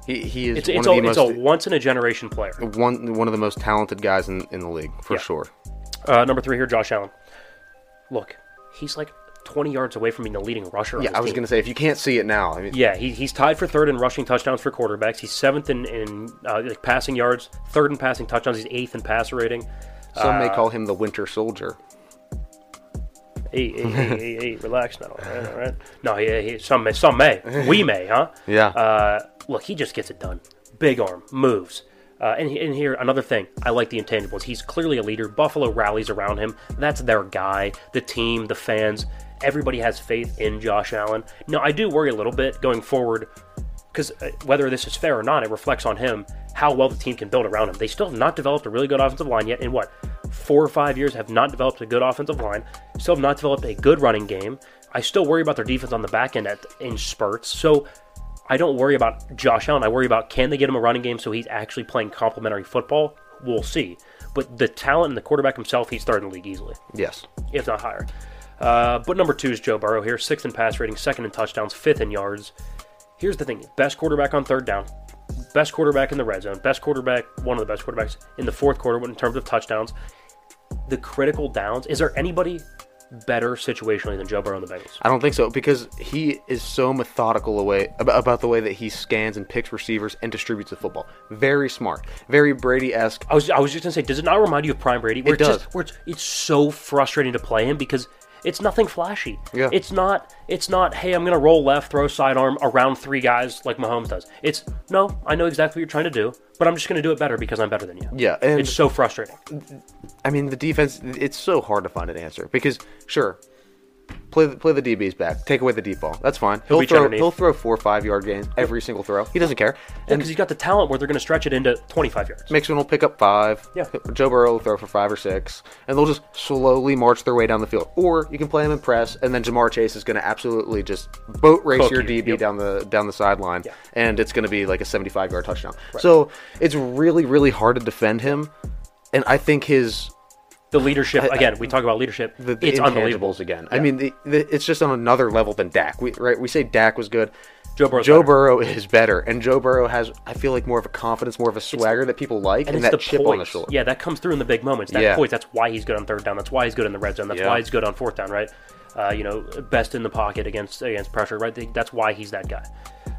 he, he is It's one it's of a, the it's a once in a generation player. one one of the most talented guys in, in the league for Yeah. sure. Uh, number three here, Josh Allen. Look, he's like 20 yards away from being the leading rusher. Yeah, I was gonna say if you can't see it now, I mean, Yeah, he, he's tied for third in rushing touchdowns for quarterbacks. He's seventh in, in uh, like passing yards, third in passing touchdowns. He's eighth in passer rating. some uh, may call him the Winter Soldier. Hey, hey, hey, hey, hey, relax now, all right, all right? No, he, he, some may, some may, we may, huh? Yeah. Uh, look, he just gets it done. Big arm, moves. Uh, and, and here, another thing, I like the intangibles. He's clearly a leader. Buffalo rallies around him. That's their guy. The team, the fans, everybody has faith in Josh Allen. Now, I do worry a little bit going forward because uh, whether this is fair or not, it reflects on him how well the team can build around him. They still have not developed a really good offensive line yet. In what four or five years, have not developed a good offensive line. Still have not developed a good running game. I still worry about their defense on the back end at, in spurts. So I don't worry about Josh Allen. I worry about can they get him a running game so he's actually playing complementary football. We'll see. But the talent and the quarterback himself, he's third in the league easily Yes. if not higher. Uh, but number two is Joe Burrow here, sixth in pass rating, second in touchdowns, fifth in yards. Here's the thing: best quarterback on third down, best quarterback in the red zone, best quarterback, one of the best quarterbacks in the fourth quarter in terms of touchdowns. The critical downs. Is there anybody better situationally than Joe Burrow in the Bengals? I don't think so because he is so methodical away about, the way that he scans and picks receivers and distributes the football. Very smart, very Brady esque. I was I was just gonna say, does it not remind you of Prime Brady? Where It it's does. Just, where it's, it's so frustrating to play him because it's nothing flashy. Yeah. It's not. It's not. Hey, I'm gonna roll left, throw sidearm around three guys like Mahomes does. It's no. I know exactly what you're trying to do, but I'm just gonna do it better because I'm better than you. Yeah, and It's so frustrating. I mean the defense. It's so hard to find an answer because sure, play the, play the DBs back, take away the deep ball. That's fine. He'll reach throw underneath. he'll throw four or five yard gains every single throw. He doesn't care. And Because he's got the talent where they're gonna stretch it into 25 yards. Mixon will pick up five. Yeah. Joe Burrow will throw for five or six, and they'll just slowly march their way down the field. Or you can play them in press, and then Ja'Marr Chase is going to absolutely just boat race Cook your you, DB yep. down the down the sideline, Yeah. and it's going to be like a 75 yard touchdown. So it's really really hard to defend him, and I think his The leadership again. We talk about leadership. the, the it's unbelievable. again. I mean, the, it's just on another level than Dak. We right? We say Dak was good. Joe Burrow's Joe better. Burrow is better, and Joe Burrow has, I feel like, more of a confidence, more of a swagger that people like, and, And, that the chip poise. on the shoulder. Yeah, that comes through in the big moments. That Yeah. poise. That's why he's good on third down. That's why he's good in the red zone. That's Yeah. why he's good on fourth down. Right. Uh, you know, best in the pocket against against pressure. Right. That's why he's that guy.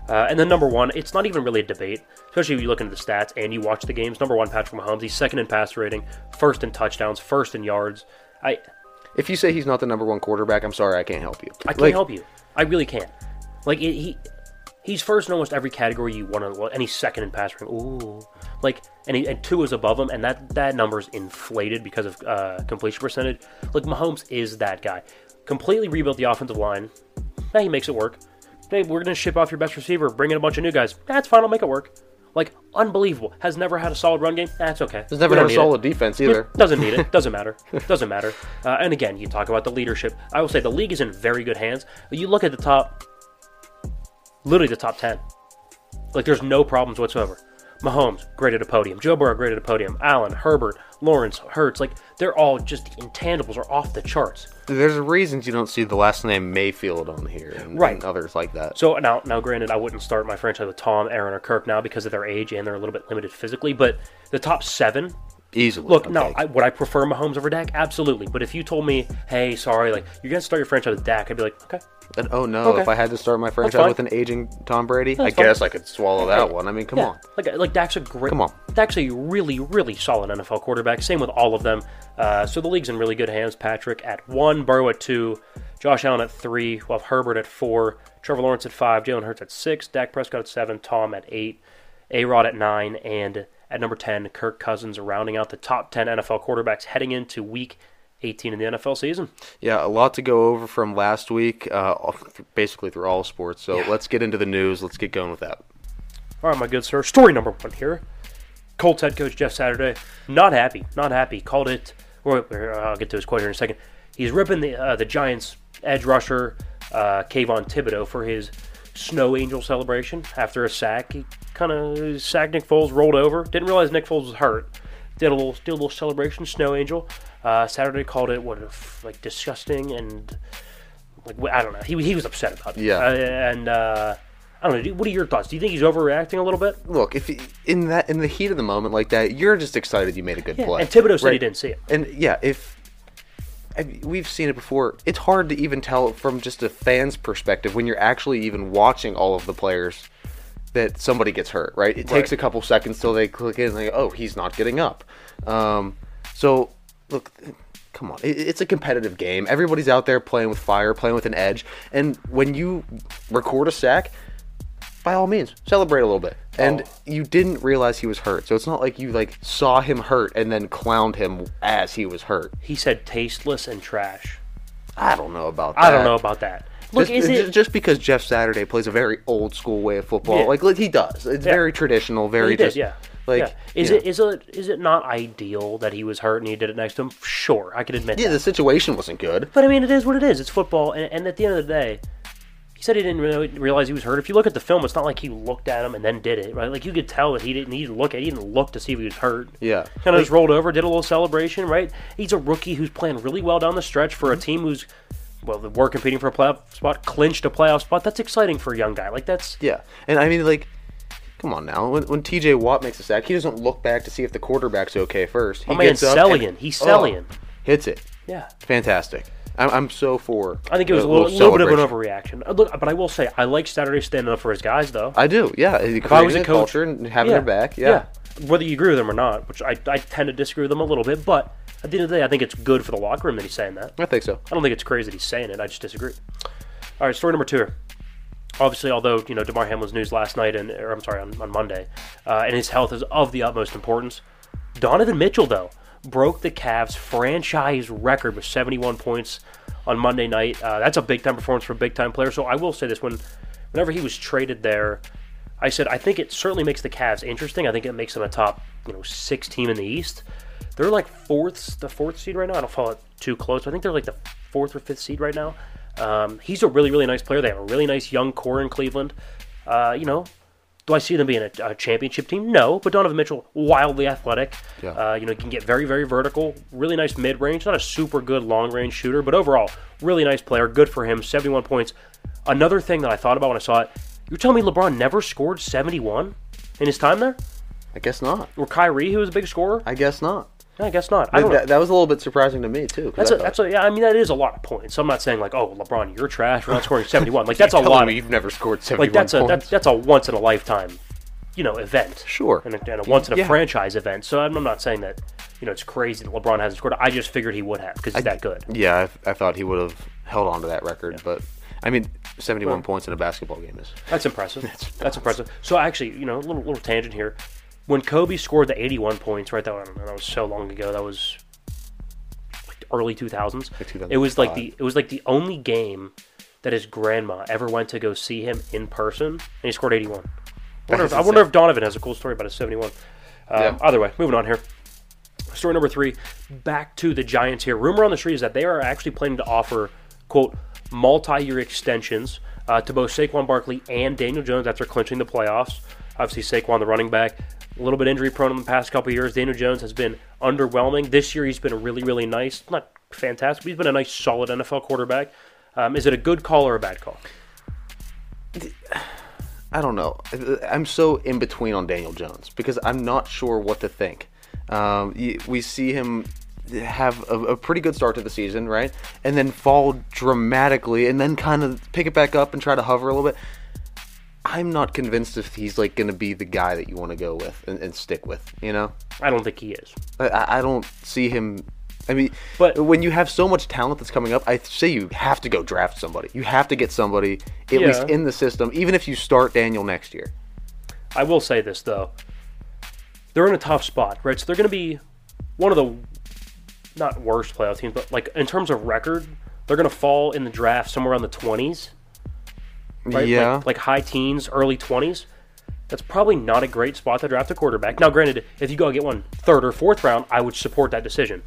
Uh, and then number one, it's not even really a debate, especially if you look into the stats and you watch the games. Number one, Patrick Mahomes. He's second in pass rating, first in touchdowns, first in yards. I If you say he's not the number one quarterback, I'm sorry, I can't help you. I can't Like, help you. I really can't. Like it, he, he's first in almost every category you want to, and he's second in pass rating. Ooh, like and he, and two is above him, and that that number's inflated because of uh, completion percentage. Like Mahomes is that guy. Completely rebuilt the offensive line. Now he makes it work. Hey, we're gonna ship off your best receiver, bring in a bunch of new guys. That's fine. I'll make it work. Like unbelievable. Has never had a solid run game. That's okay. Has never had a need it. solid defense either. Doesn't need it. Doesn't matter. Doesn't matter. Uh, and again, you talk about the leadership. I will say the league is in very good hands. You look at the top, literally the top 10. Like, there's no problems whatsoever. Mahomes, great at a podium. Joe Burrow, great at a podium. Allen, Herbert, Lawrence, Hurts. Like, they're all just the intangibles are off the charts. There's reasons you don't see the last name Mayfield on here, and, Right. and others like that. So now, now, granted, I wouldn't start my franchise with Tom, Aaron, or Kirk now because of their age and they're a little bit limited physically. But the top seven, Easily. Look, I'll no, I, would I prefer Mahomes over Dak? Absolutely. But if you told me, hey, sorry, like you're gonna start your franchise with Dak, I'd be like, okay, And oh no, Okay. if I had to start my franchise with an aging Tom Brady, I fine. guess I could swallow that one. I mean, come yeah, on. Like like Dak's a great. Come on. Dak's a really really solid NFL quarterback. Same with all of them. Uh, so the league's in really good hands. Patrick at one, Burrow at two, Josh Allen at three, while Herbert at four, Trevor Lawrence at five, Jalen Hurts at six, Dak Prescott at seven, Tom at eight, A Rod at nine, and at number ten, Kirk Cousins rounding out the top ten NFL quarterbacks heading into Week 18 in the NFL season. Yeah, a lot to go over from last week, uh, basically through all sports. So let's get into the news. Let's get going with that. All right, my good sir. Story number one here. Colts head coach Jeff Saturday, not happy, not happy. Called it. Or, uh, I'll get to his quote here in a second. He's ripping the uh, the Giants edge rusher uh, Kayvon Thibodeaux for his snow angel celebration after a sack. He kind of sacked Nick Foles, rolled over. Didn't realize Nick Foles was hurt. Did a little did a little celebration, snow angel. Uh, Saturday called it what if, like disgusting and like I don't know. He he was upset about it. Yeah. Uh, and. Uh, I don't know. What are your thoughts? Do you think he's overreacting a little bit? Look, if you- in that in the heat of the moment like that, you're just excited you made a good play. And Thibodeaux said he didn't see it. And yeah, if I mean, we've seen it before, it's hard to even tell from just a fan's perspective when you're actually even watching all of the players that somebody gets hurt, right? It takes a couple seconds till they click in and they go, oh, he's not getting up. Um, so, look, come on. It's a competitive game. Everybody's out there playing with fire, playing with an edge. And when you record a sack, by all means, celebrate a little bit. And Oh. you didn't realize he was hurt. So it's not like you like saw him hurt and then clowned him as he was hurt. He said tasteless and trash. I don't know about that. I don't know about that. Look, just, is it? just because Jeff Saturday plays a very old school way of football, Yeah. like, like he does. It's Yeah. very traditional, very he did, just yeah. Like yeah. Is it know. is it is it not ideal that he was hurt and he did it next to him? Sure, I can admit Yeah, that. the situation wasn't good. But I mean, it is what it is. It's football, and, and at the end of the day, he said he didn't really realize he was hurt. If you look at the film, it's not like he looked at him and then did it, right? Like you could tell that he didn't. He didn't look at. He didn't look to see if he was hurt. Yeah. Kind of just rolled over, did a little celebration, right? He's a rookie who's playing really well down the stretch for a Mm-hmm. team who's, well, we're competing for a playoff spot, clinched a playoff spot. That's exciting for a young guy. Like that's Yeah, and I mean, like, come on now. When, when T.J. Watt makes a sack, he doesn't look back to see if the quarterback's okay first. He My man's selling and-. He's oh, selling. hits it. yeah. Fantastic. I'm, I'm so for. I think it was a the little, little bit of an overreaction. Uh, Look, but I will say I like Saturday standing up for his guys, though. I do. Yeah, if I was a coach, culture and having their back. Yeah. Whether you agree with them or not, which I, I tend to disagree with them a little bit, but at the end of the day, I think it's good for the locker room that he's saying that. I think so. I don't think it's crazy that he's saying it. I just disagree. All right, story number two. Obviously, although you know Damar Hamlin's news last night and or I'm sorry on, on Monday, uh, and his health is of the utmost importance. Donovan Mitchell though broke the Cavs franchise record with 71 points on Monday night. Uh, that's a big time performance for a big time player. So I will say this: when whenever he was traded there, I said I think it certainly makes the Cavs interesting. I think it makes them a top you know six team in the East. They're like fourth, the fourth seed right now. I don't follow it too close. I think they're like the fourth or fifth seed right now. Um, he's a really, really nice player. They have a really nice young core in Cleveland. Uh, you know, do I see them being a, a championship team? No, but Donovan Mitchell, wildly athletic. Yeah. Uh, you know, he can get very, very vertical. Really nice mid range. Not a super good long range shooter, but overall, really nice player. Good for him. 71 points. Another thing that I thought about when I saw it, you're telling me LeBron never scored 71 in his time there? I guess not. Or Kyrie, who was a big scorer? I guess not. I guess not. I don't. That, that was a little bit surprising to me too. That's I a, that's a, yeah. I mean, that is a lot of points. So I'm not saying like, oh, LeBron, you're trash. We're not scoring 71. Like that's a lot. Of, you've never scored 71 like that's a points. that's, that's a once in a lifetime, you know, event. Sure. And a, and a once in a Yeah. franchise event. So I'm, I'm not saying that, you know, it's crazy that LeBron hasn't scored. I just figured he would have because he's that good. Yeah, I, I thought he would have held on to that record, but I mean, 71 points in a basketball game is. That's impressive. That's, impressive. So actually, you know, a little little tangent here. When Kobe scored the 81 points, right? That, I don't know, that was so long ago. That was like early 2000s. Like It was like the it was like the only game that his grandma ever went to go see him in person, and he scored 81. I wonder, if, I wonder if Donovan has a cool story about his 71. Um, Yeah. Either way, moving on here. Story number three. Back to the Giants here. Rumor on the street is that they are actually planning to offer quote multi-year extensions uh, to both Saquon Barkley and Daniel Jones after clinching the playoffs. Obviously, Saquon, the running back, a little bit injury prone in the past couple years. Daniel Jones has been underwhelming. This year, he's been really, really nice. Not fantastic, he's been a nice, solid NFL quarterback. Um, is it a good call or a bad call? I don't know. I'm so in between on Daniel Jones because I'm not sure what to think. Um, we see him have a, a pretty good start to the season, right? And then fall dramatically, and then kind of pick it back up and try to hover a little bit. I'm not convinced if he's like going to be the guy that you want to go with and, and stick with. You know, I don't think he is. I- I, don't see him. I mean, But- when you have so much talent that's coming up, I say you have to go draft somebody. You have to get somebody at Yeah. least in the system, even if you start Daniel next year. I will say this though. They're in a tough spot, right? So they're going to be one of the not worst playoff teams, but like in terms of record, they're going to fall in the draft somewhere around the 20s, right? Yeah, Like, like high teens, early 20s. That's probably not a great spot to draft a quarterback. Now, granted, if you go and get one third or fourth round, I would support that decision.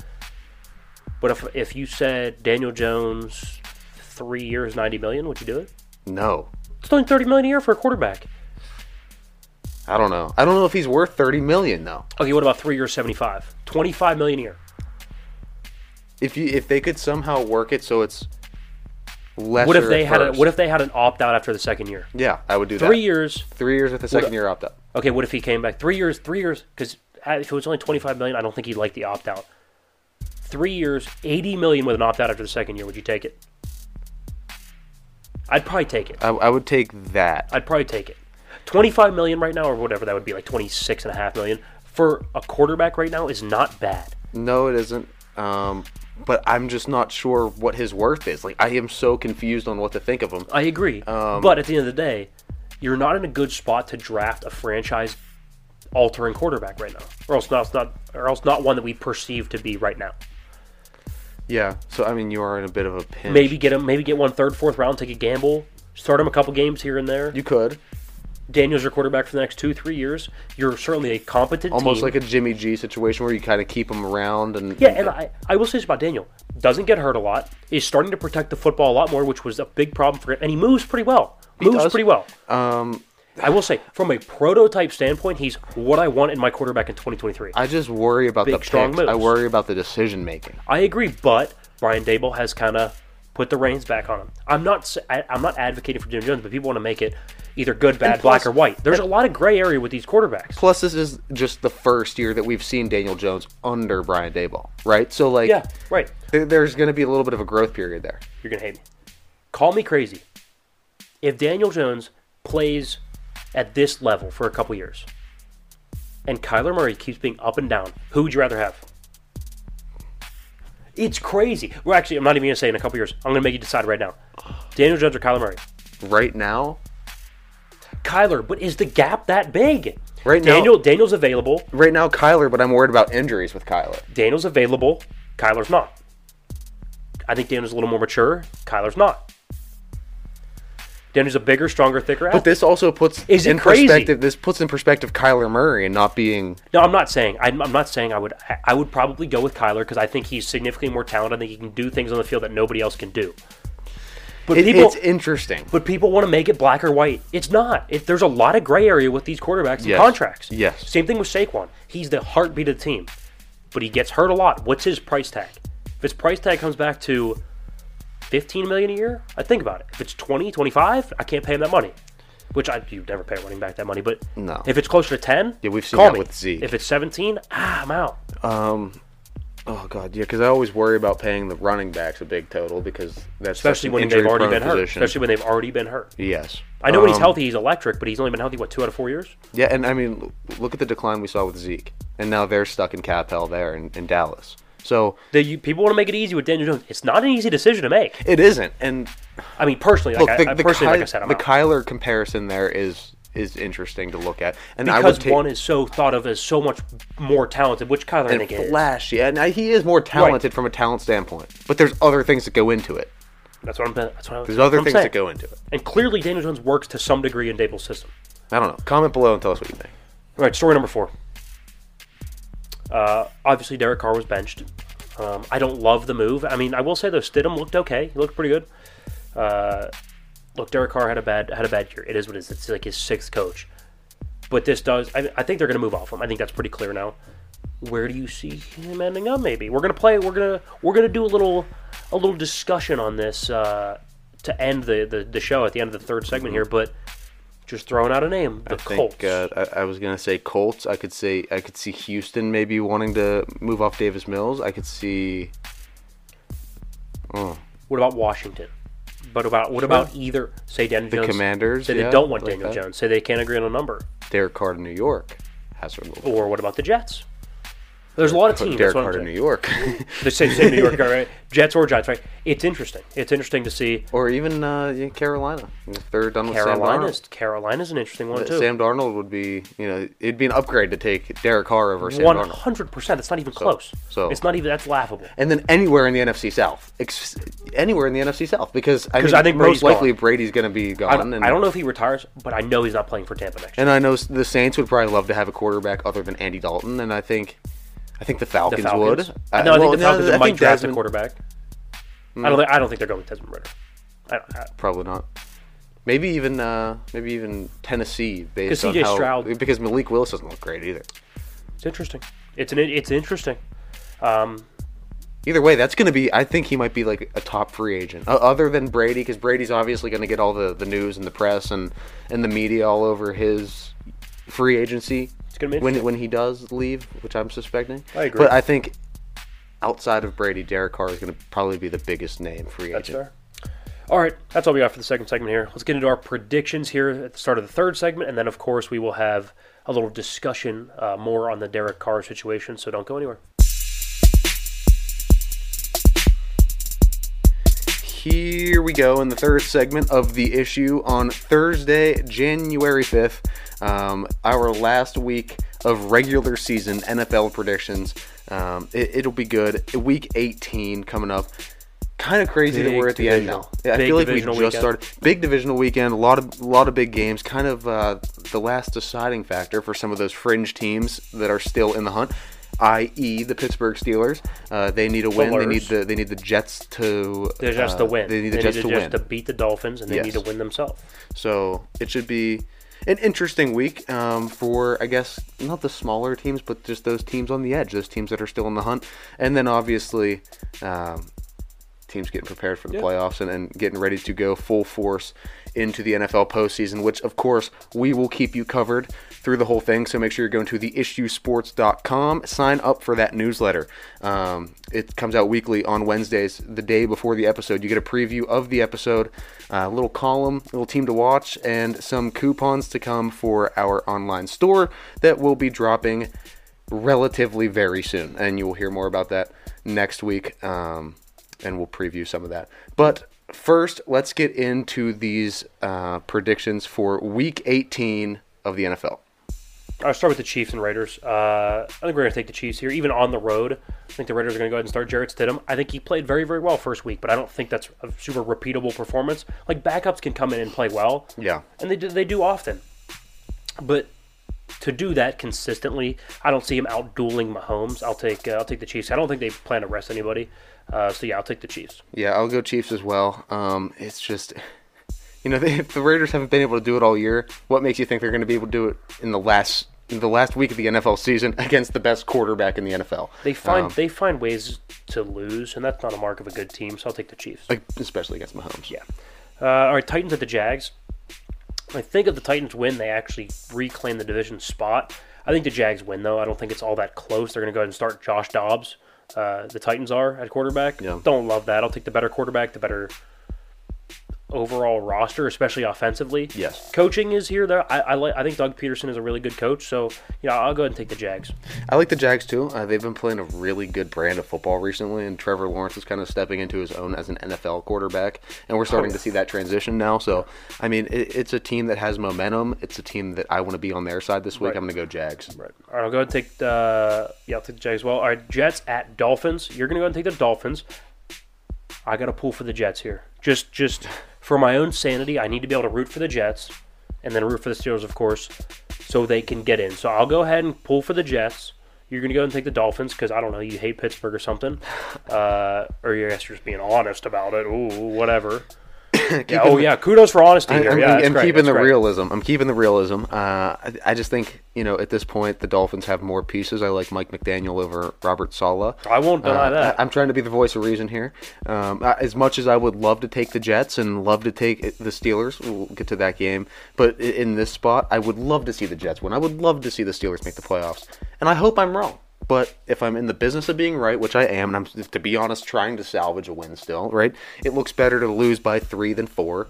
But if if you said Daniel Jones, three years, 90 million, would you do it? no, It's only 30 million a year for a quarterback. I don't know. I don't know if he's worth thirty million though. Okay, what about three years, 75? 25 million a year. If you if they could somehow work it so it's less. What if they had a, what if they had an opt out after the second year? Yeah, I would do Three that. years. Three years with a second year opt out. Okay, what if he came back three years? Three years because if it was only twenty five million, I don't think he'd like the opt out. Three years, eighty million with an opt out after the second year. Would you take it? I'd probably take it. I, I would take that. I'd probably take it. Twenty five million right now, or whatever that would be, like twenty six and a half million for a quarterback right now is not bad. No, it isn't. Um, but I'm just not sure what his worth is. Like I am so confused on what to think of him. I agree. Um, but at the end of the day, you're not in a good spot to draft a franchise altering quarterback right now. Or else not, not or else not one that we perceive to be right now. Yeah. So I mean, you are in a bit of a pinch. Maybe get him maybe get one third, fourth round, take a gamble, start him a couple games here and there. you could Daniel's your quarterback for the next two, three years. You're certainly a competent almost team. like a Jimmy G situation where you kind of keep him around and Yeah, and I, I will say this about Daniel. Doesn't get hurt a lot. Is starting to protect the football a lot more, which was a big problem for him. And he moves pretty well. Moves does. pretty well. um, I will say, from a prototype standpoint, he's what I want in my quarterback in 2023. I just worry about Big, the strong picks. I worry about the decision making. I agree, but Brian Daboll has kind of put the reins back on him. I'm not I, am not advocating for Jim Jones, but people want to make it either good, bad, black, or white. There's a lot of gray area with these quarterbacks. Plus, this is just the first year that we've seen Daniel Jones under Brian Daboll, right? So like, Yeah, right. there- there's going to be a little bit of a growth period there. You're gonna hate me. Call me crazy. If Daniel Jones plays at this level for a couple years, and Kyler Murray keeps being up and down, who would you rather have? It's crazy. Well, actually, I'm not even gonna say in a couple years. I'm gonna make you decide right now. Daniel Jones or Kyler Murray? Right now, Kyler, but is the gap that big? Right now- Daniel Daniel's available. right now, Kyler, but I'm worried about injuries with Kyler. Daniel's available. Kyler's not. I think Daniel's a little more mature. Kyler's not. Daniel's a bigger, stronger, thicker But this also puts Is in crazy? perspective. This puts in perspective Kyler Murray and not being. No, I'm not saying. I'm, I'm not saying I would. I would probably go with Kyler because I think he's significantly more talented. I think he can do things on the field that nobody else can do. But It- people, it's interesting. but people want to make it black or white. It's not. It, there's a lot of gray area with these quarterbacks and Yes. contracts. Yes. Same thing with Saquon. He's the heartbeat of the team, but he gets hurt a lot. What's his price tag? If his price tag comes back to 15 million a year, I think about it. If it's 20, 25, I can't pay him that money. Which I you never pay a running back that money, but No. if it's closer to 10, Yeah, we've seen call that me. with Zeke. If it's 17, ah, I'm out. Oh god, yeah, because I always worry about paying the running backs a big total because that's especially when they've already been hurt. position. Especially when they've already been hurt. yes, I know when he's Um, healthy, he's electric, but he's only been healthy what two out of four years. Yeah, and I mean, look at the decline we saw with Zeke, and now they're stuck in cap hell there in, in Dallas. So The, you, people want to make it easy with Daniel Jones. It's not an easy decision to make. it isn't. And I mean, personally, look, like, the, I, I the, personally, Ky- like I said, I'm the out. Kyler comparison there is is interesting to look at, and because take one is so thought of as so much more talented, which Kyler and think is. flashy, and I- he is more talented from a talent standpoint. But there's other things that go into it. That's what I'm. That's what I'm. There's other I'm things saying. that go into it. And clearly, Daniel Jones works to some degree in Daboll's system. I don't know. Comment below and tell us what you think. All right, story number four. Uh, obviously, Derek Carr was benched. Um, I don't love the move. I mean, I will say though, Stidham looked okay. He looked pretty good. Uh, look, Derek Carr had a bad had a bad year. It is what it is. It's like his sixth coach. But this does. I, I think they're going to move off him. I think that's pretty clear now. Where do you see him ending up? Maybe we're going to play. We're gonna we're gonna do a little a little discussion on this uh, to end the, the the show at the end of the third segment here. But Just throwing out a name. The I Colts. think uh, I, I was gonna say Colts. I could say I could see Houston maybe wanting to move off Davis Mills. I could see. Oh, what about Washington? But about what about either say Daniel The Jones? Commanders, Say yeah, they don't want like Daniel that. Jones. Say they can't agree on a number. Derek Carr in New York has her. Or what about the Jets? There's a lot of teams. Derek that's Carr I'm to. New York, The same, same New York, guy, right? Jets or Giants, right? It's interesting. It's interesting to see. or even uh, Carolina. If they're done with Sam Carolina's Darnold. Carolina's an interesting one too. Sam Darnold would be, you know, it'd be an upgrade to take Derek Carr over Sam One Darnold. hundred percent. It's not even close. so- it's not even. That's laughable. And then anywhere in the NFC South, Ex- anywhere in the NFC South, because I, mean, I think Brady's most likely gone. Brady's going to be gone. don't, and, I don't know if he retires, but I know he's not playing for Tampa next year. And I know the Saints would probably love to have a quarterback other than Andy Dalton, and I think, I think the Falcons, Falcons. would. I, no, I well, think the Falcons I might think draft Desmond- a quarterback. I don't. Think, I don't think they're going with Desmond Ridder. I don't, I, Probably not. Maybe even, uh, maybe even Tennessee, based on CJ how Stroud- because Malik Willis doesn't look great either. it's interesting. It's an. It's interesting. Um, Either way, that's going to be. I think he might be like a top free agent, uh, other than Brady, because Brady's obviously going to get all the, the news and the press and, and the media all over his free agency It's gonna be when when he does leave, which I'm suspecting. I agree. But I think outside of Brady, Derek Carr is going to probably be the biggest name free That's agent. fair. All right, that's all we got for the second segment here. Let's get into our predictions here at the start of the third segment, and then of course we will have a little discussion uh, more on the Derek Carr situation. So don't go anywhere. Here we go in the third segment of the issue on Thursday, January 5th. Um, our last week of regular season NFL predictions. Um, it, it'll be good. Week 18 coming up. Kind of crazy that we're at the end now. Yeah, I feel like we just weekend. started. Big divisional weekend. A lot of a lot of big games. Kind of uh, the last deciding factor for some of those fringe teams that are still in the hunt. I.e., the Pittsburgh Steelers. Uh, they need a win. They need the they need the Jets to. They're just uh, to win. They need the Jets to, just win. to beat the Dolphins, and they Yes. need to win themselves. So it should be an interesting week um, for, I guess, not the smaller teams, but just those teams on the edge, those teams that are still in the hunt. And then obviously, um, teams getting prepared for the Yeah. playoffs and, and getting ready to go full force into the NFL postseason, which, of course, we will keep you covered through the whole thing. So make sure you're going to theissuesports.com. Sign up for that newsletter. Um, it comes out weekly on Wednesdays, the day before the episode. You get a preview of the episode, a little column, a little team to watch, and some coupons to come for our online store that will be dropping relatively very soon. And you will hear more about that next week. Um, and we'll preview some of that. But first, let's get into these uh, predictions for Week 18 of the NFL. I'll start with the Chiefs and Raiders. Uh, I think we're going to take the Chiefs here, even on the road. I think the Raiders are going to go ahead and start Jarrett Stidham. I think he played very, very well first week, but I don't think that's a super repeatable performance. Like backups can come in and play well, Yeah. and they do, they do often. But to do that consistently, I don't see him out dueling Mahomes. I'll take uh, I'll take the Chiefs. I don't think they plan to rest anybody. Uh, so yeah, I'll take the Chiefs. Yeah, I'll go Chiefs as well. Um, it's just, you know, they, if the Raiders haven't been able to do it all year, what makes you think they're going to be able to do it in the last the last week of the NFL season against the best quarterback in the NFL? They find Um, they find ways to lose, and that's not a mark of a good team. So I'll take the Chiefs. especially against Mahomes. Yeah. Uh, all right, Titans at the Jags. I think if the Titans win, they actually reclaim the division spot. I think the Jags win, though. I don't think it's all that close. They're going to go ahead and start Josh Dobbs. Uh, the Titans are at quarterback. Yeah. Don't love that. I'll take the better quarterback, the better overall roster, especially offensively. Yes. Coaching is here, though. I, I, like, I think Doug Pederson is a really good coach. So, yeah, I'll go ahead and take the Jags. I like the Jags too. Uh, they've been playing a really good brand of football recently, and Trevor Lawrence is kind of stepping into his own as an NFL quarterback, and we're starting Oh, to see that transition now. So, I mean, it, it's a team that has momentum. It's a team that I want to be on their side this week. Right. I'm going to go Jags. Right. All right, I'll go ahead and take the yeah, I'll take the Jags as well. All right, Jets at Dolphins. You're gonna go ahead and take the Dolphins. I got to pull for the Jets here. Just just for my own sanity, I need to be able to root for the Jets, and then root for the Steelers, of course, so they can get in. So I'll go ahead and pull for the Jets. You're gonna go and take the Dolphins because I don't know you hate Pittsburgh or something, uh, or you're just being honest about it. Ooh, whatever. oh the- yeah, kudos for honesty I- here. I'm, yeah, I'm keeping the great. realism. I'm keeping the realism. Uh, I, I just think you know at this point the Dolphins have more pieces. I like Mike McDaniel over Robert Saleh. I won't deny Uh, that. I, am trying to be the voice of reason here. Um, as much as I would love to take the Jets and love to take the Steelers, we'll get to that game. But in this spot, I would love to see the Jets win. I would love to see the Steelers make the playoffs, and I hope I'm wrong. But if I'm in the business of being right, which I am, and I'm to be honest, trying to salvage a win still, right? It looks better to lose by three than four.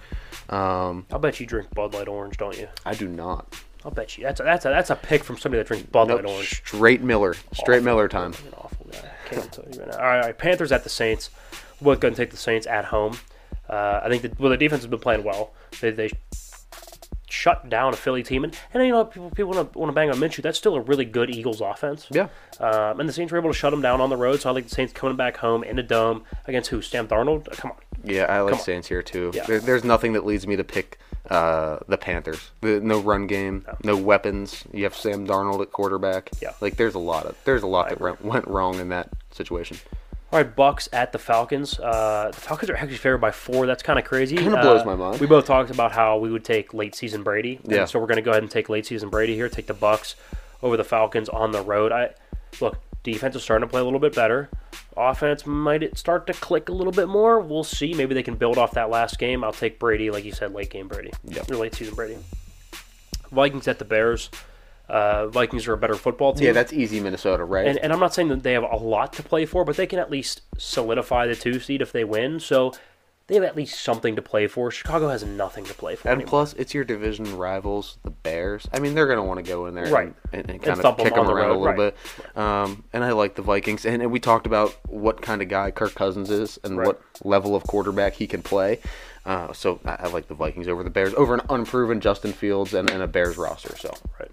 Um, I'll bet you drink Bud Light Orange, don't you? I do not. I'll bet you. That's a, that's a, that's a pick from somebody that drinks Bud Nope, Light Orange. straight Miller, straight Awful. Miller time. An awful guy. Can't tell you right now. All right, all right, Panthers at the Saints. We're both going to take the Saints at home. Uh, I think that well, the defense has been playing well. They they shut down a Philly team, and, and you know people people want to want to bang on Minshew. That's still a really good Eagles offense. Yeah, Um, and the Saints were able to shut them down on the road. So I like the Saints coming back home in a dome against who? Sam Darnold. Uh, come on. yeah, I like. Saints here too. Yeah. There, there's nothing that leads me to pick uh, the Panthers. The, no run game, no. weapons. You have Sam Darnold at quarterback. Yeah. like there's a lot of there's a lot I that went wrong in that situation. All right, Bucks at the Falcons. Uh, the Falcons are actually favored by four. That's kind of crazy. Kinda Uh, blows my mind. We both talked about how we would take late season Brady. Yeah. So we're going to go ahead and take late season Brady here. Take the Bucks over the Falcons on the road. I look. Defense is starting to play a little bit better. Offense might it start to click a little bit more. We'll see. Maybe they can build off that last game. I'll take Brady, like you said, late game Brady. Yep. Or late season Brady. Vikings at the Bears. Uh, Vikings are a better football team. Yeah, that's easy Minnesota, right? And, and I'm not saying that they have a lot to play for, but they can at least solidify the two seed if they win. So they have at least something to play for. Chicago has nothing to play for. And anymore. plus, it's your division rivals, the Bears. I mean, they're going to want to go in there Right. and, and, And kind of kick on them the around a little right. bit. Um, and I like the Vikings. And, and we talked about what kind of guy Kirk Cousins is and Right. what level of quarterback he can play. Uh, so I, I like the Vikings over the Bears, over an unproven Justin Fields and, and a Bears roster. So Right.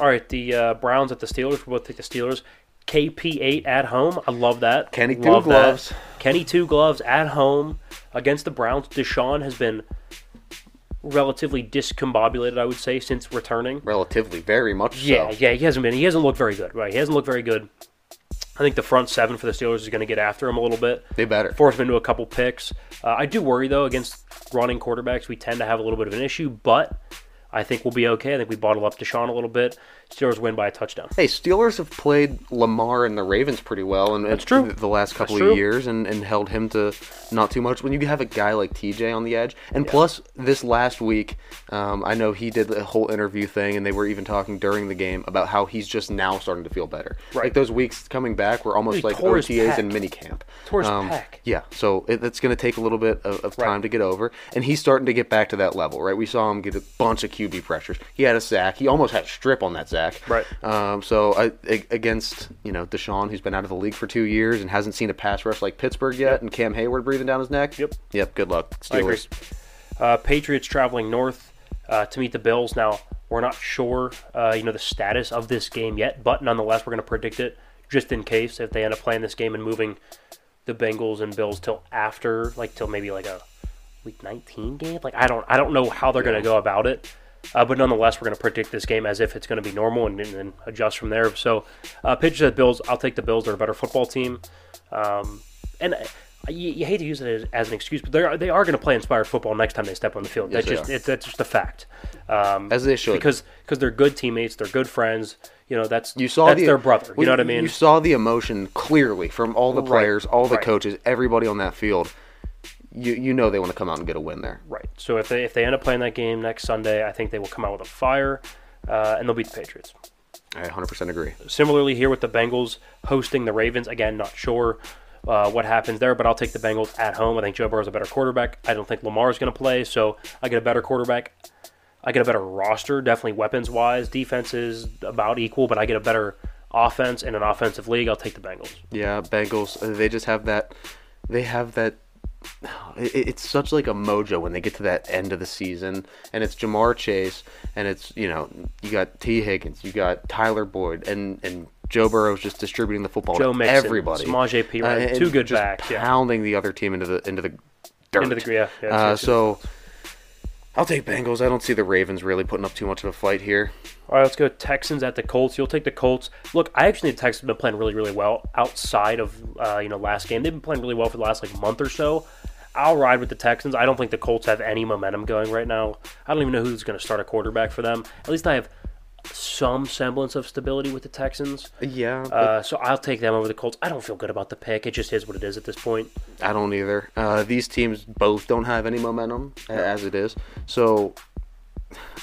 All right, the uh, Browns at the Steelers. We both take the Steelers. KP8 at home. I love that. Kenny Two Love that. Gloves. Kenny Two Gloves at home against the Browns. Deshaun has been relatively discombobulated, I would say, since returning. relatively, very much Yeah, so. yeah, he hasn't been. He hasn't looked very good. Right, he hasn't looked very good. I think the front seven for the Steelers is going to get after him a little bit. They better. Force him into a couple picks. Uh, I do worry though against running quarterbacks. We tend to have a little bit of an issue, but I think we'll be okay. I think we bottle up Deshaun a little bit. Steelers win by a touchdown. Hey, Steelers have played Lamar and the Ravens pretty well in That's true. the last couple That's of true. years and, and held him to not too much. When you have a guy like TJ on the edge, and plus this last week, um, I know he did the whole interview thing, and they were even talking during the game about how he's just now starting to feel better. Right. Like those weeks coming back were almost He like OTAs and minicamp. Tore his Um, pec. Yeah, so it, it's going to take a little bit of, of time Right. to get over, and he's starting to get back to that level, right? We saw him get a bunch of QB pressures. He had a sack. He almost had a strip on that sack. Right. Um, so I, against you know Deshaun, who's been out of the league for two years and hasn't seen a pass rush like Pittsburgh yet, and Cam Hayward breathing down his neck. Yep. Yep. Good luck. Steelers. Uh, Patriots traveling north uh, to meet the Bills. Now we're not sure, uh, you know, the status of this game yet, but nonetheless, we're going to predict it just in case if they end up playing this game and moving the Bengals and Bills till after, like till maybe like a week 19 game. Like I don't, I don't know how they're going to go about it. Uh, but nonetheless, we're going to predict this game as if it's going to be normal and, then adjust from there. So, uh, pitchers at Bills, I'll take the Bills. They're a better football team. Um, and uh, you, you hate to use it as, as an excuse, but they are they are going to play inspired football next time they step on the field. Yes, that's just it's, that's just a fact. Um, As they should. because because they're good teammates, they're good friends. You know that's You saw that's the, their brother. You know what I mean? You saw the emotion clearly from all the Right, players, all the right. coaches, everybody on that field. You you know they want to come out and get a win there. Right. So if they if they end up playing that game next Sunday, I think they will come out with a fire, uh, and they'll beat the Patriots. I 100% agree. Similarly, here with the Bengals hosting the Ravens, again, not sure uh, what happens there, but I'll take the Bengals at home. I think Joe Burrow's a better quarterback. I don't think Lamar is going to play, so I get a better quarterback. I get a better roster, definitely weapons wise. Defense is about equal, but I get a better offense in an offensive league. I'll take the Bengals. Yeah, Bengals. They just have that. They have that. it- It's such like a mojo when they get to that end of the season, and it's Ja'Marr Chase, and it's you know you got Tee Higgins, you got Tyler Boyd, and and Joe Burrow's just distributing the football Joe to Mixon, everybody. Samaje Perine, and two good just yeah. pounding the other team into the into the dirt. Into the- yeah, yeah, uh, so I'll take Bengals. I don't see the Ravens really putting up too much of a fight here. All right, let's go Texans at the Colts. You'll take the Colts. Look, I actually think the Texans have been playing really, really well outside of uh, you know last game. They've been playing really well for the last like month or so. I'll ride with the Texans. I don't think the Colts have any momentum going right now. I don't even know who's going to start a quarterback for them. At least I have some semblance of stability with the Texans. Yeah, Uh, so I'll take them over the Colts. I don't feel good about the pick. It just is what it is at this point. I don't either. Uh, these teams both don't have any momentum as it is. So,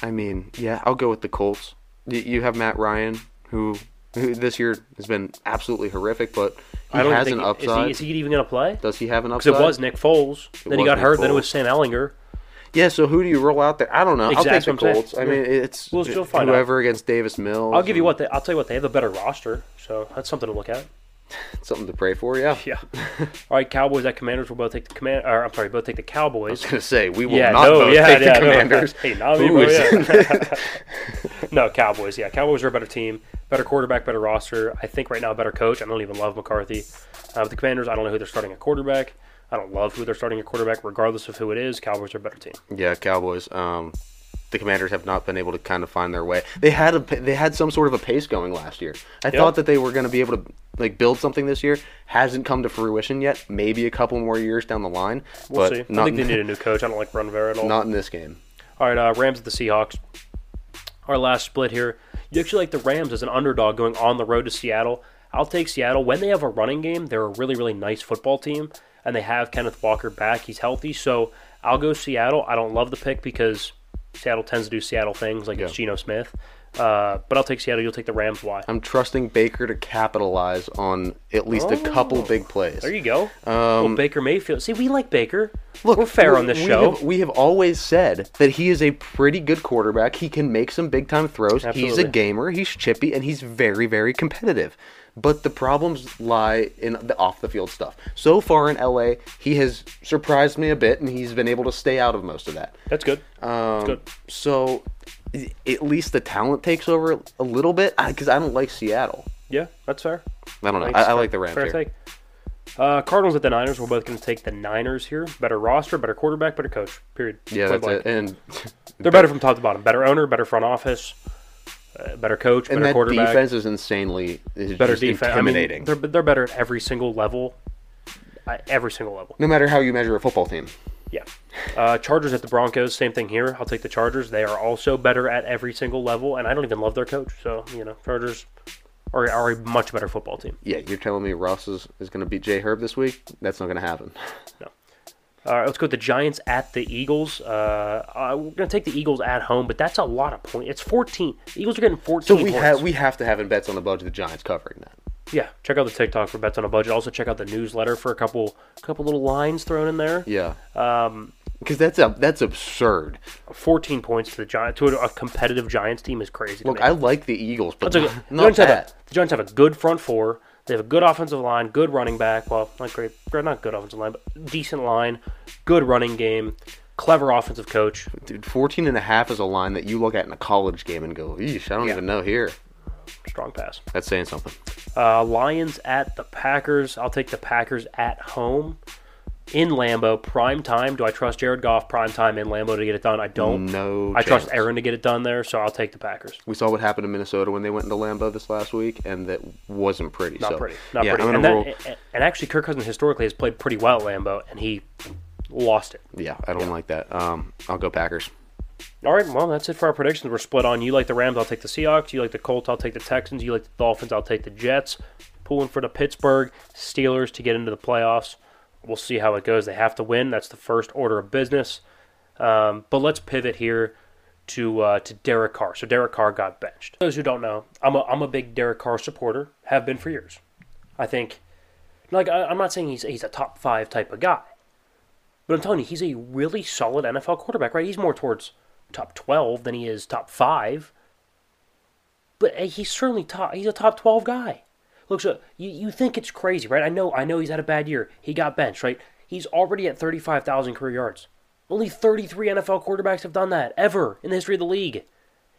I mean, yeah, I'll go with the Colts. You have Matt Ryan, who, who this year has been absolutely horrific, but he has an is upside. he, is he even going to play? Does he have an upside? Because it was Nick Foles. then he got Nick hurt. Then it was Sam Ehlinger. Yeah, so who do you roll out there? I don't know. Exactly, I'll take the Colts. I mean, it's We'll still find whoever against Davis Mills. I'll give you what they, I'll tell you what they have a better roster, so that's something to look at. Something to pray for, yeah. Yeah. All right, Cowboys at Commanders. We'll both take the command. Or I'm sorry, both take the Cowboys. I was going to say, we will Yeah, not no, both yeah, take yeah, the no. Commanders. Hey, not me, bro, yeah. no, Cowboys. Yeah, Cowboys are a better team, better quarterback, better roster. I think right now a better coach. I don't even love McCarthy. Uh, with the Commanders, I don't know who they're starting a quarterback. I don't love who they're starting a quarterback, regardless of who it is. Cowboys are a better team. Yeah, Cowboys. Um, the Commanders have not been able to kind of find their way. They had a they had some sort of a pace going last year. I Yeah. thought that they were going to be able to like build something this year. Hasn't come to fruition yet. Maybe a couple more years down the line. We'll but see. I think they need a new coach. I don't like Ron Rivera at all. not in this game. All right, uh, Rams at the Seahawks. Our last split here. You actually like the Rams as an underdog going on the road to Seattle. I'll take Seattle. When they have a running game, they're a really, really nice football team, and they have Kenneth Walker back. He's healthy, so I'll go Seattle. I don't love the pick because Seattle tends to do Seattle things like it's Yeah. Geno Smith. Uh, but I'll take Seattle. You'll take the Rams. Why? I'm trusting Baker to capitalize on at least a couple big plays. There you go. well, Baker Mayfield. See, we like Baker. Um, Look, We're fair we- on this we show. Have, we have always said that he is a pretty good quarterback. He can make some big time throws. He's a gamer. He's chippy, and he's very, very competitive. But the problems lie in the off the field stuff. So far in LA, he has surprised me a bit, and he's been able to stay out of most of that. That's good. Um, good. So at least the talent takes over a little bit because I don't like Seattle. Yeah, that's fair. I don't know. I, I like the Rams fair here. take. Uh, Cardinals at the Niners. We're both going to take the Niners here. Better roster, better quarterback, better coach. Period. Yeah, Point that's blank. it. And They're better from top to bottom. Better owner, better front office, uh, better coach, and better quarterback, defense is insanely is better defense. I mean, they're they're better at every single level. At every single level. no matter how you measure a football team. Yeah. Uh, Chargers at the Broncos. Same thing here. I'll take the Chargers. They are also better at every single level, and I don't even love their coach. So you know, Chargers are, are a much better football team. Yeah, you're telling me Ross is, is going to beat Jay Herb this week? That's not going to happen. No. All right, let's go with the Giants at the Eagles. Uh, uh, we're gonna take the Eagles at home, but that's a lot of points. It's 14. The Eagles are getting 14 So we points. have we have to have in bets on the budget the Giants covering that. Yeah, check out the TikTok for bets on a budget. Also check out the newsletter for a couple couple little lines thrown in there. Yeah. Um, because that's a that's absurd. 14 points to the Giants to a, a competitive Giants team is crazy. Look. I like the Eagles, but That's the, not Giants have a, the Giants have a good front four. They have a good offensive line, good running back. Well, not great, not good offensive line, but decent line, good running game, clever offensive coach. Dude, 14 and a half is a line that you look at in a college game and go, "Eesh, I don't Yeah. even know here." Strong pass. That's saying something. Uh, Lions at the Packers. I'll take the Packers at home in Lambeau, prime time. Do I trust Jared Goff prime time in Lambeau to get it done? I don't. No I trust. Aaron to get it done there, so I'll take the Packers. We saw what happened in Minnesota when they went into Lambeau this last week, and that wasn't pretty. Not so, pretty. Not yeah, pretty. And, that, and actually, Kirk Cousins historically has played pretty well at Lambeau, and he lost it. Yeah, I don't like that. Um, I'll go Packers. All right, well, that's it for our predictions. We're split on. You like the Rams, I'll take the Seahawks. You like the Colts, I'll take the Texans. You like the Dolphins, I'll take the Jets. Pulling for the Pittsburgh Steelers to get into the playoffs. We'll see how it goes. They have to win. That's the first order of business. Um, but let's pivot here to uh, to Derek Carr. So Derek Carr got benched. For Those who don't know, I'm a I'm a big Derek Carr supporter. Have been for years. I think, like, I, I'm not saying he's he's a top five type of guy, but I'm telling you, he's a really solid NFL quarterback. Right? He's more towards top 12 than he is top 5. But uh, he's certainly top he's a top 12 guy. Look, so you, you think it's crazy, right? I know I know he's had a bad year. He got benched, right? He's already at 35,000 career yards. Only 33 NFL quarterbacks have done that ever in the history of the league.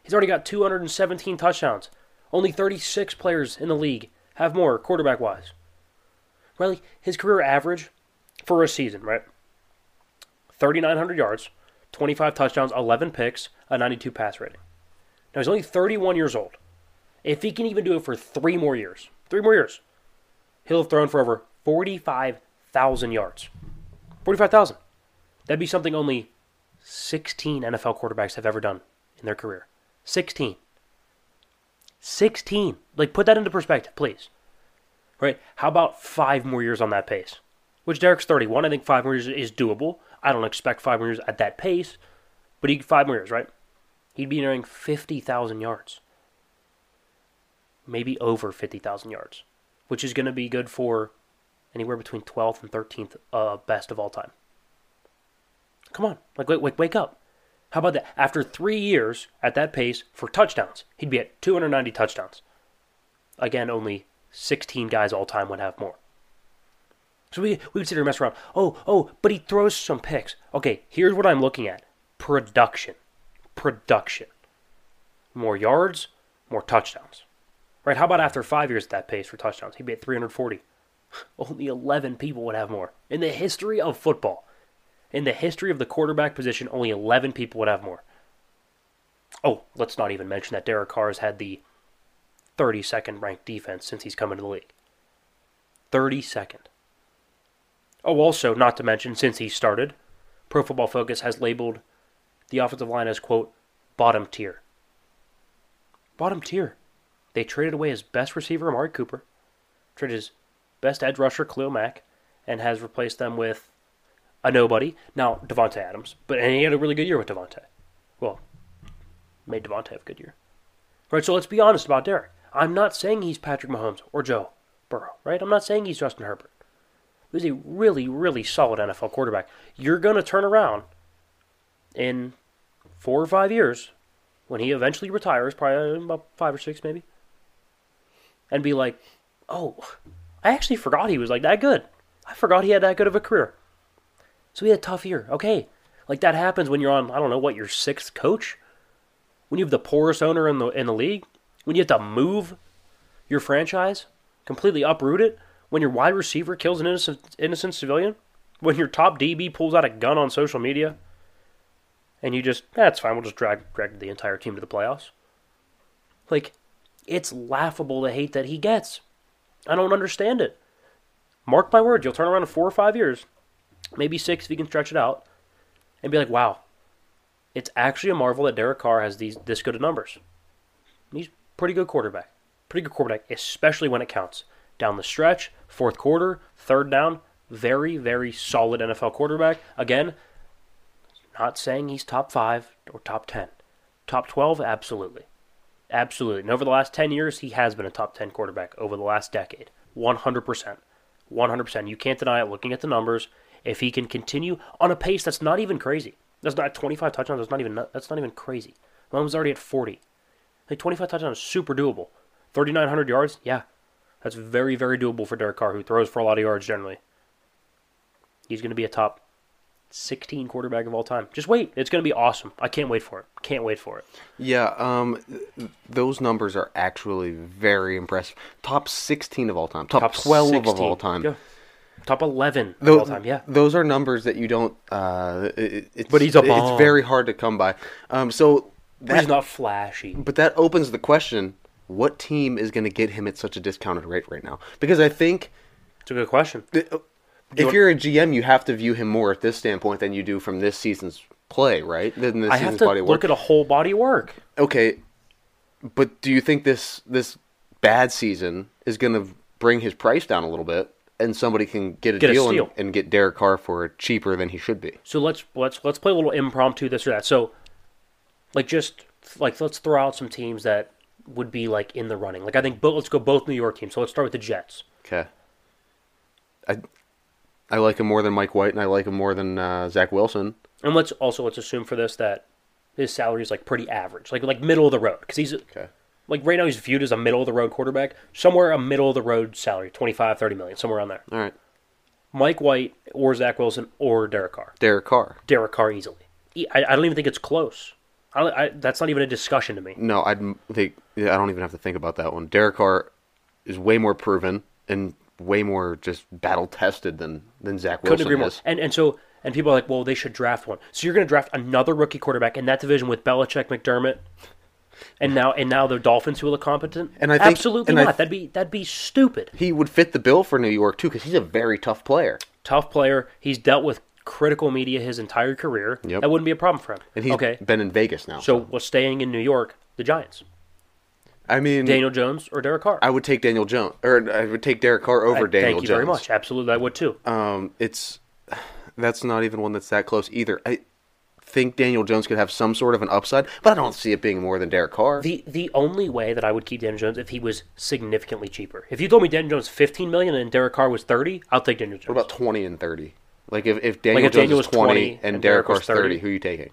He's already got 217 touchdowns. Only 36 players in the league have more quarterback wise. Like, his career average for a season, right? 3,900 yards, 25 touchdowns, 11 picks, a 92 pass rating. Now he's only 31 years old. If he can even do it for three more years, three more years, he'll have thrown for over 45,000 yards. 45,000. That'd be something only 16 NFL quarterbacks have ever done in their career. 16. 16. Like, put that into perspective, please. Right? How about five more years on that pace? Which Derek's 31. I think five more years is doable. I don't expect five years at that pace, but he five years, right? He'd be nearing 50,000 yards. Maybe over 50,000 yards, which is going to be good for anywhere between 12th and 13th uh, best of all time. Come on, like wake, wake, wake up. How about that? After three years at that pace for touchdowns, he'd be at 290 touchdowns. Again, only 16 guys all time would have more. So we, we would sit here and mess around. Oh, oh, but he throws some picks. Okay, here's what I'm looking at production. Production. More yards, more touchdowns. Right? How about after five years at that pace for touchdowns? He'd be at 340. Only 11 people would have more. In the history of football, in the history of the quarterback position, only 11 people would have more. Oh, let's not even mention that Derek Carr has had the 32nd ranked defense since he's come into the league. 32nd. Oh, also, not to mention, since he started, Pro Football Focus has labeled the offensive line as, quote, bottom tier. Bottom tier. They traded away his best receiver, Amari Cooper, traded his best edge rusher, Khalil Mack, and has replaced them with a nobody. Now, Davante Adams. But and he had a really good year with Davante. Well, made Davante have a good year. Right, so let's be honest about Derek. I'm not saying he's Patrick Mahomes or Joe Burrow, right? I'm not saying he's Justin Herbert. He's a really, really solid NFL quarterback. You're going to turn around in four or five years when he eventually retires, probably about five or six maybe, and be like, oh, I actually forgot he was like that good. I forgot he had that good of a career. So he had a tough year. Okay. Like that happens when you're on, I don't know, what, your sixth coach? When you have the poorest owner in the in the league? When you have to move your franchise? Completely uproot it? When your wide receiver kills an innocent innocent civilian? When your top DB pulls out a gun on social media? And you just, that's fine, we'll just drag drag the entire team to the playoffs. Like, it's laughable the hate that he gets. I don't understand it. Mark my words, you'll turn around in four or five years, maybe six if you can stretch it out, and be like, wow, it's actually a marvel that Derek Carr has these this good of numbers. He's pretty good quarterback. Pretty good quarterback, especially when it counts. Down the stretch, fourth quarter, third down, very, very solid NFL quarterback. Again, not saying he's top five or top 10. Top 12, absolutely. Absolutely. And over the last 10 years, he has been a top 10 quarterback over the last decade. 100%. 100%. You can't deny it looking at the numbers. If he can continue on a pace that's not even crazy. That's not 25 touchdowns. That's not even that's not even crazy. Mahomes already at 40. Like 25 touchdowns super doable. 3,900 yards, yeah, that's very very doable for Derek Carr, who throws for a lot of yards generally. He's going to be a top 16 quarterback of all time. Just wait, it's going to be awesome. I can't wait for it. Can't wait for it. Yeah, um, those numbers are actually very impressive. Top 16 of all time. Top, Top 12 of all time. Yeah. Top 11 of all time. Yeah. Those are numbers that you don't. Uh, it, it's, But he's a It's very hard to come by. Um, so that, he's not flashy. but that opens the question: What team is going to get him at such a discounted rate right now? Because I think It's a good question. th- uh, if want- you're a GM, you have to view him more at this standpoint than you do from this season's play, right? Than this I have to look at a whole body work. okay, but do you think this this bad season is going to bring his price down a little bit, and somebody can get a Get a deal and, and get Derek Carr for cheaper than he should be? So let's let's let's play a little impromptu this or that. So, like just like let's throw out some teams that would be like in the running. Like I think, but let's go both New York teams. So let's start with the Jets. Okay. I I like him more than Mike White, and I like him more than uh, Zach Wilson. And let's also let's assume for this that his salary is like pretty average, like like middle of the road, because he's Okay. like right now he's viewed as a middle of the road quarterback, somewhere a middle of the road salary, 25, 30 million, somewhere around there. All right. Mike White or Zach Wilson or Derek Carr. Derek Carr. Derek Carr easily. I don't even think it's close. I, I, that's not even a discussion to me. No, I'd think yeah, I don't even have to think about that one. Derek Carr is way more proven and way more just battle tested than than Zach Wilson Couldn't agree more. is. And and so and people are like, well, they should draft one. So you're going to draft another rookie quarterback in that division with Belichick, McDermott, and now and now the Dolphins who look competent. And I think- absolutely and I- not. that'd be that'd be stupid. He would fit the bill for New York too because he's a very tough player. Tough player. He's dealt with critical media his entire career. Yep. That wouldn't be a problem for him. And he's okay. been in Vegas now. So, well, staying in New York, the Giants. I mean, Daniel Jones or Derek Carr. I would take Daniel Jones, or I would take Derek Carr over I- Daniel Thank you Jones. very much. Absolutely, I would too. Um, it's that's not even one that's that close either. I think Daniel Jones could have some sort of an upside, but I don't see it being more than Derek Carr. The the only way that I would keep Daniel Jones if he was significantly cheaper. If you told me Daniel Jones fifteen million and Derek Carr was thirty, I'll take Daniel Jones. what about twenty and thirty? Like if, if Daniel if Jones Daniel was twenty, 20 and, and Derek was Carr's thirty, 30? who are you taking?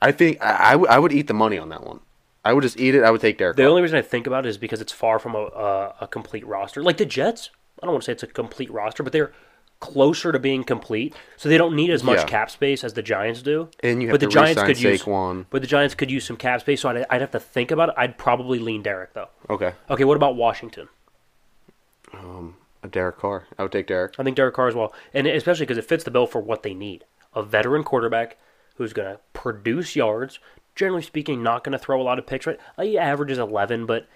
I think I, I, w- I would eat the money on that one. I would just eat it. I would take Derek the Carr. only reason I think about it is because it's far from a a, a complete roster. Like the Jets, I don't want to say it's a complete roster, but they're closer to being complete, so they don't need as much Yeah. cap space as the Giants do. And you have but the Giants could use, Saquon. but the Giants could use some cap space, so I'd, I'd have to think about it. I'd probably lean Derek though. okay, Okay, what about Washington? a Derek Carr. I would take Derek. I think Derek Carr as well, and especially because it fits the bill for what they need: a veteran quarterback who's going to produce yards. Generally speaking, not going to throw a lot of picks. Right, Uh, he averages eleven, but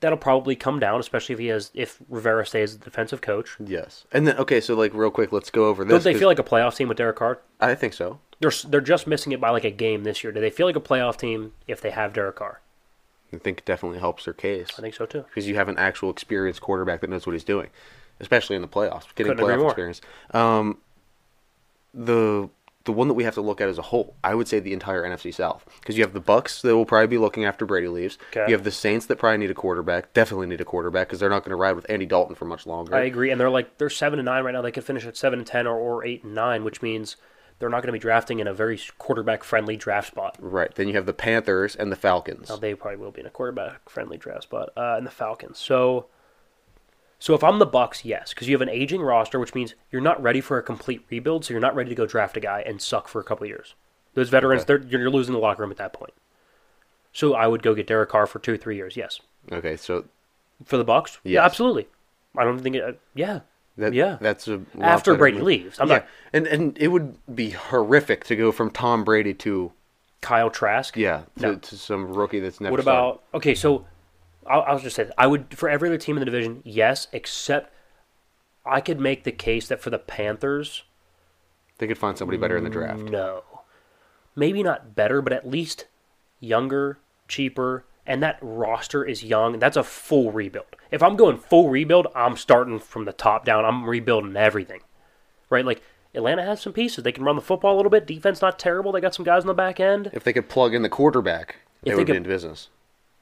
that'll probably come down, especially if he has if Rivera stays as the defensive coach. Yes, and then okay, so like real quick, let's go over this. Don't they feel like a playoff team with Derek Carr? I think so. They're they're just missing it by like a game this year. Do they feel like a playoff team if they have Derek Carr? I think it definitely helps their case. I think so too. because you have an actual experienced quarterback that knows what he's doing, especially in the playoffs, getting Couldn't playoff experience. Um, the the one that we have to look at as a whole, I would say the entire NFC South, because you have the Bucs that will probably be looking after Brady leaves. Okay. You have the Saints that probably need a quarterback, definitely need a quarterback because they're not going to ride with Andy Dalton for much longer. I agree, and they're like they're seven and nine right now. They could finish at seven and ten or, or eight and nine, which means they're not going to be drafting in a very quarterback friendly draft spot. right. Then you have the Panthers and the Falcons. Now they probably will be in a quarterback friendly draft spot, uh, and the Falcons. So, so if I'm the Bucs, yes, because you have an aging roster, which means you're not ready for a complete rebuild. So you're not ready to go draft a guy and suck for a couple of years. Those veterans, Okay. they're you're losing the locker room at that point. So I would go get Derek Carr for two, three years. Yes, Okay, so for the Bucs. Yeah, absolutely. I don't think it. Uh, yeah, that, yeah. that's a After Brady move. leaves, I'm yeah, not and and it would be horrific to go from Tom Brady to Kyle Trask. yeah to, No. to some rookie that's never. What started. about okay? So I'll, I'll just say this. I would for every other team in the division, yes, except I could make the case that for the Panthers, They could find somebody better in the draft. no, maybe not better, but at least younger, cheaper, and that roster is young. That's a full rebuild. If I'm going full rebuild, I'm starting from the top down. I'm rebuilding everything, right? Like Atlanta has some pieces. They can run the football a little bit. Defense not terrible. They got some guys on the back end. If they could plug in the quarterback, they they would be in business.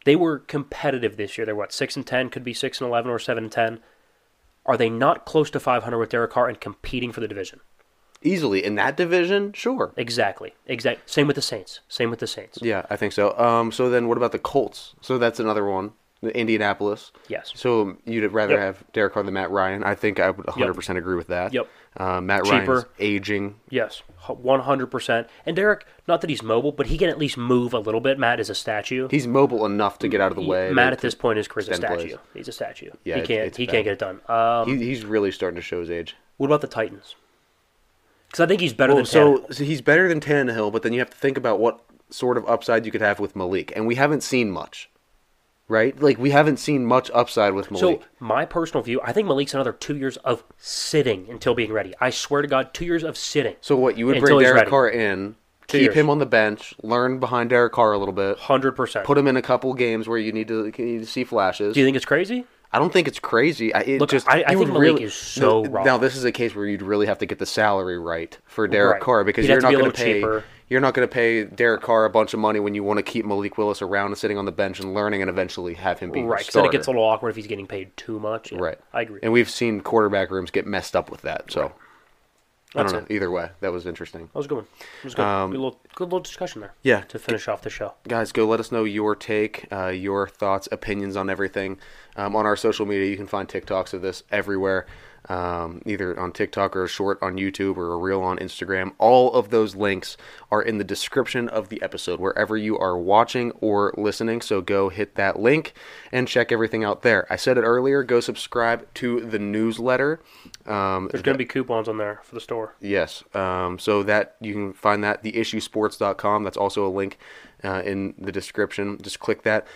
They were competitive this year. They're what six and ten, could be six and eleven or seven and ten. Are they not close to 500 with Derek Carr and competing for the division? Easily in that division, sure. Exactly. Exact. Same with the Saints. Same with the Saints. Yeah, I think so. Um, so then what about the Colts? So that's another one. Indianapolis. Yes. So you'd rather Yep. have Derek Carr than Matt Ryan. I think I would 100% agree with that. Yep. Uh, Matt Cheaper. Ryan's aging. Yes. 100%. And Derek, not that he's mobile, but he can at least move a little bit. Matt is a statue. He's mobile enough to get out of the He- way. Matt at this point is Chris a statue. plays. He's a statue. Yeah, he can't. he bad. can't get it done. Um, he, he's really starting to show his age. what about the Titans? Because I think he's better Well, than so, Tannehill. so he's better than Tannehill, but then you have to think about what sort of upside you could have with Malik, and we haven't seen much, right? Like we haven't seen much upside with Malik. So my personal view, I think Malik's another two years of sitting until being ready. I swear to God, two years of sitting. So what you would bring Derek. Carr in, Two keep years. him on the bench, learn behind Derek Carr a little bit, Hundred percent. put him in a couple games where you need to, you need to see flashes. Do you think it's crazy? I don't think it's crazy. I, it Look, just I- I think Malik really, is so no, raw. Now this is a case where you'd really have to get the salary right for Derek Right. Carr because He'd you're not going to pay. cheaper. You're not going to pay Derek Carr a bunch of money when you want to keep Malik Willis around and sitting on the bench and learning and eventually have him be Right. Because then it gets a little awkward if he's getting paid too much. Yeah, right. I agree. And we've seen quarterback rooms get messed up with that. So I don't know. it. Either way, that was interesting. That was a good one. That was good. Um, good, little, good little discussion there. Yeah. To finish off the show. guys go let us know your take uh, your thoughts opinions on everything um, on our social media you can find tiktoks of this everywhere um, either on tiktok or a short on youtube or a reel on instagram all of those links are in the description of the episode wherever you are watching or listening so go hit that link and check everything out there i said it earlier go subscribe to the newsletter um, There's going to be coupons on there for the store. Yes. Um, so that you can find that theissuesports.com. That's also a link uh, in the description. Just click that.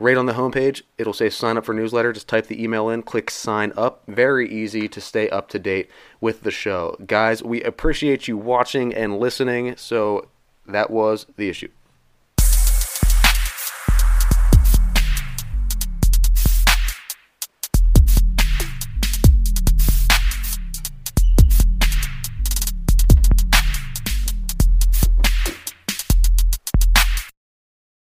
Right on the homepage, it'll say sign up for newsletter. Just type the email in, click sign up. Very easy to stay up to date with the show. Guys, we appreciate you watching and listening. So that was the issue.